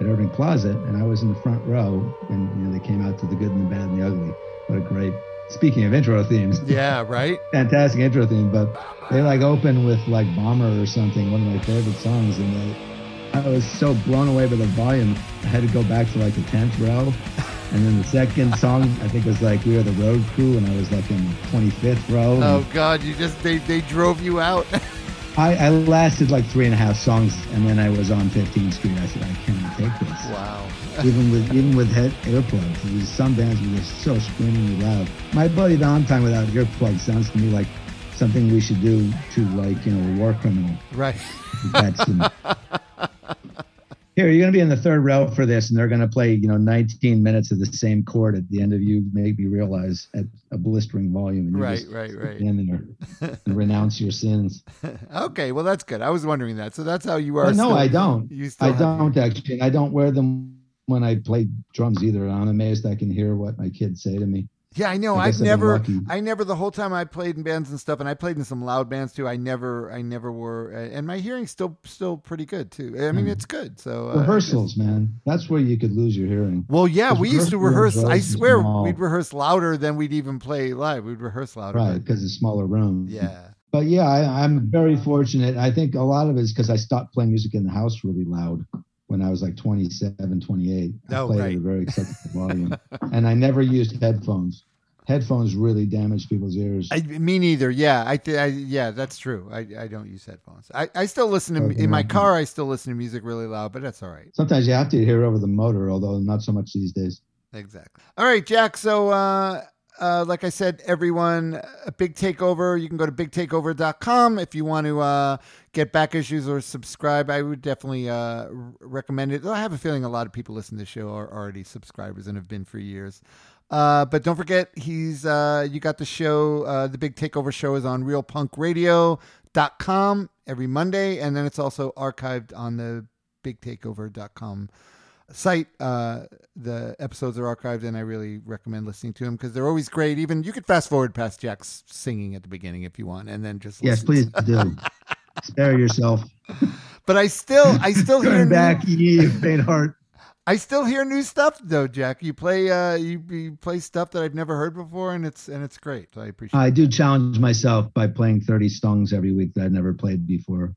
at Irving Closet, and I was in the front row, and you know they came out to the good and the bad and the ugly. What a great! Speaking of intro themes, Yeah, right. fantastic intro theme, but they like open with like Bomber or something, one of my favorite songs, and they, I was so blown away by the volume, I had to go back to like the tenth row, and then the second song I think was like We Are the Road Crew, and I was like in the twenty fifth row. Oh God, you just they they drove you out. I, I lasted like three and a half songs, and then I was on 15th Street. I said I can't take this. wow. even with even with head earplugs. Some bands were just so screamingly loud. My Bloody Valentine without earplugs sounds to me like something we should do to like you know a war criminal. Right. That's Here, you're going to be in the third row for this, and they're going to play, you know, 19 minutes of the same chord at the end of you make me realize at a blistering volume. And you Right, right, right. and renounce your sins. okay, well that's good. I was wondering that. So that's how you are. Well, no, still- I don't. You I don't actually. I don't wear them when I play drums either. I'm amazed I can hear what my kids say to me. Yeah, I know. I I've guess I've been never. I never. The whole time I played in bands and stuff, and I played in some loud bands too. I never, I never were, and my hearing's still, still pretty good too. I mean, it's good. So uh, Rehearsals, man. That's where you could lose your hearing. Well, yeah, we used to rehearse. I swear, small. we'd rehearse louder than we'd even play live. We'd rehearse louder. Right, because it's smaller room. Yeah. But yeah, I, I'm very fortunate. I think a lot of it is because I stopped playing music in the house really loud when I was like 27, 28. I Oh, played right. at a very acceptable volume. and I never used headphones. Headphones really damage people's ears. I, me neither. Yeah, I, th- I yeah, that's true. I, I don't use headphones. I, I still listen to Okay, in my car. I still listen to music really loud, but that's all right. Sometimes you have to hear over the motor, although not so much these days. Exactly. All right, Jack. So, uh, uh, like I said, everyone, a big takeover. You can go to bigtakeover.com if you want to uh, get back issues or subscribe. I would definitely uh, recommend it. I have a feeling a lot of people listen to the show are already subscribers and have been for years. Uh, but don't forget, he's uh, you got the show. Uh, the big takeover show is on realpunkradio.com every Monday, and then it's also archived on the bigtakeover.com site. Uh, the episodes are archived, and I really recommend listening to them because they're always great. Even you could fast forward past Jack's singing at the beginning if you want, and then just Yes, listen. please do. Spare yourself. But I still, I still hear back, faint heart. I still hear new stuff though, Jack. You play, uh, you, you play stuff that I've never heard before, and it's and it's great. So I appreciate. I do challenge myself by playing 30 songs every week that I've never played before.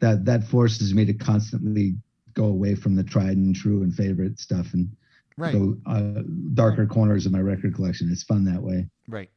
That that forces me to constantly go away from the tried and true and favorite stuff and Right. go uh, darker corners of my record collection. It's fun that way. Right.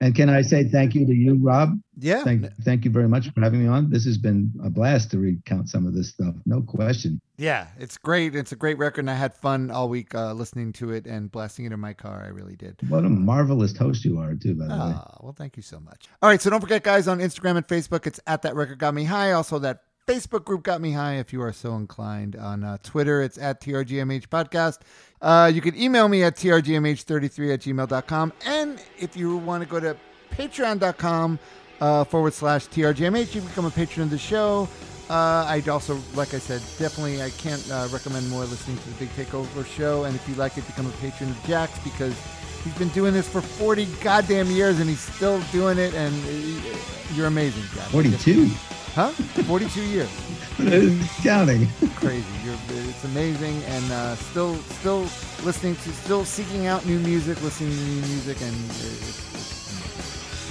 And can I say thank you to you, Rob? Yeah. Thank, thank you very much for having me on. This has been a blast to recount some of this stuff. No question. Yeah, it's great. It's a great record, and I had fun all week uh, listening to it and blasting it in my car. I really did. What a marvelous host you are, too, by the way. Ah, well, thank you so much. All right, so don't forget, guys, on Instagram and Facebook, it's at that record got me high. Also, that Facebook group got me high if you are so inclined. On uh, Twitter, it's at TRGMH Podcast. Uh, you can email me at TRGMH33 at gmail.com. And if you want to go to patreon.com uh, forward slash TRGMH, you can become a patron of the show. Uh, I'd also, like I said, definitely I can't uh, recommend more listening to the Big Takeover show. And if you like it, become a patron of Jack's because he's been doing this for 40 goddamn years and he's still doing it. And uh, you're amazing, Jack. 42. Huh? 42 years. Counting. Crazy. You're, it's amazing. And uh, still, still listening to, still seeking out new music, listening to new music. And it's, it's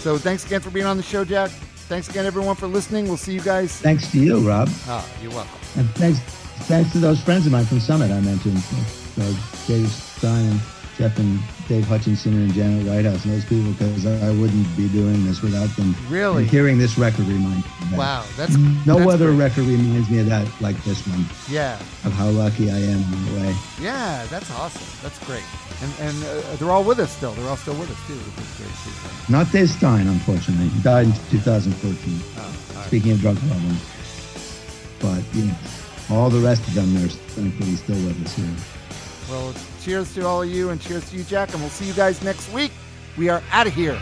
so thanks again for being on the show, Jack. Thanks again, everyone, for listening. We'll see you guys. Thanks to you, Rob. Oh, you're welcome. And thanks, thanks to those friends of mine from Summit I mentioned, uh, Dave Stein and Jeff and Dave Hutchinson and Janet Whitehouse and those people, because I wouldn't be doing this without them. Really? And hearing this record reminds me of that. Wow, that's no that's other great. record reminds me of that like this one. Yeah. Of how lucky I am in a way. Yeah, that's awesome. That's great. And and uh, they're all with us still. They're all still with us too, which is great too. Not Dave Stein, unfortunately. He died in 2014. Oh, right. Speaking of drug problems. But, you know, all the rest of them, they're thankfully still with us here. Well, cheers to all of you and cheers to you, Jack. And we'll see you guys next week. We are out of here.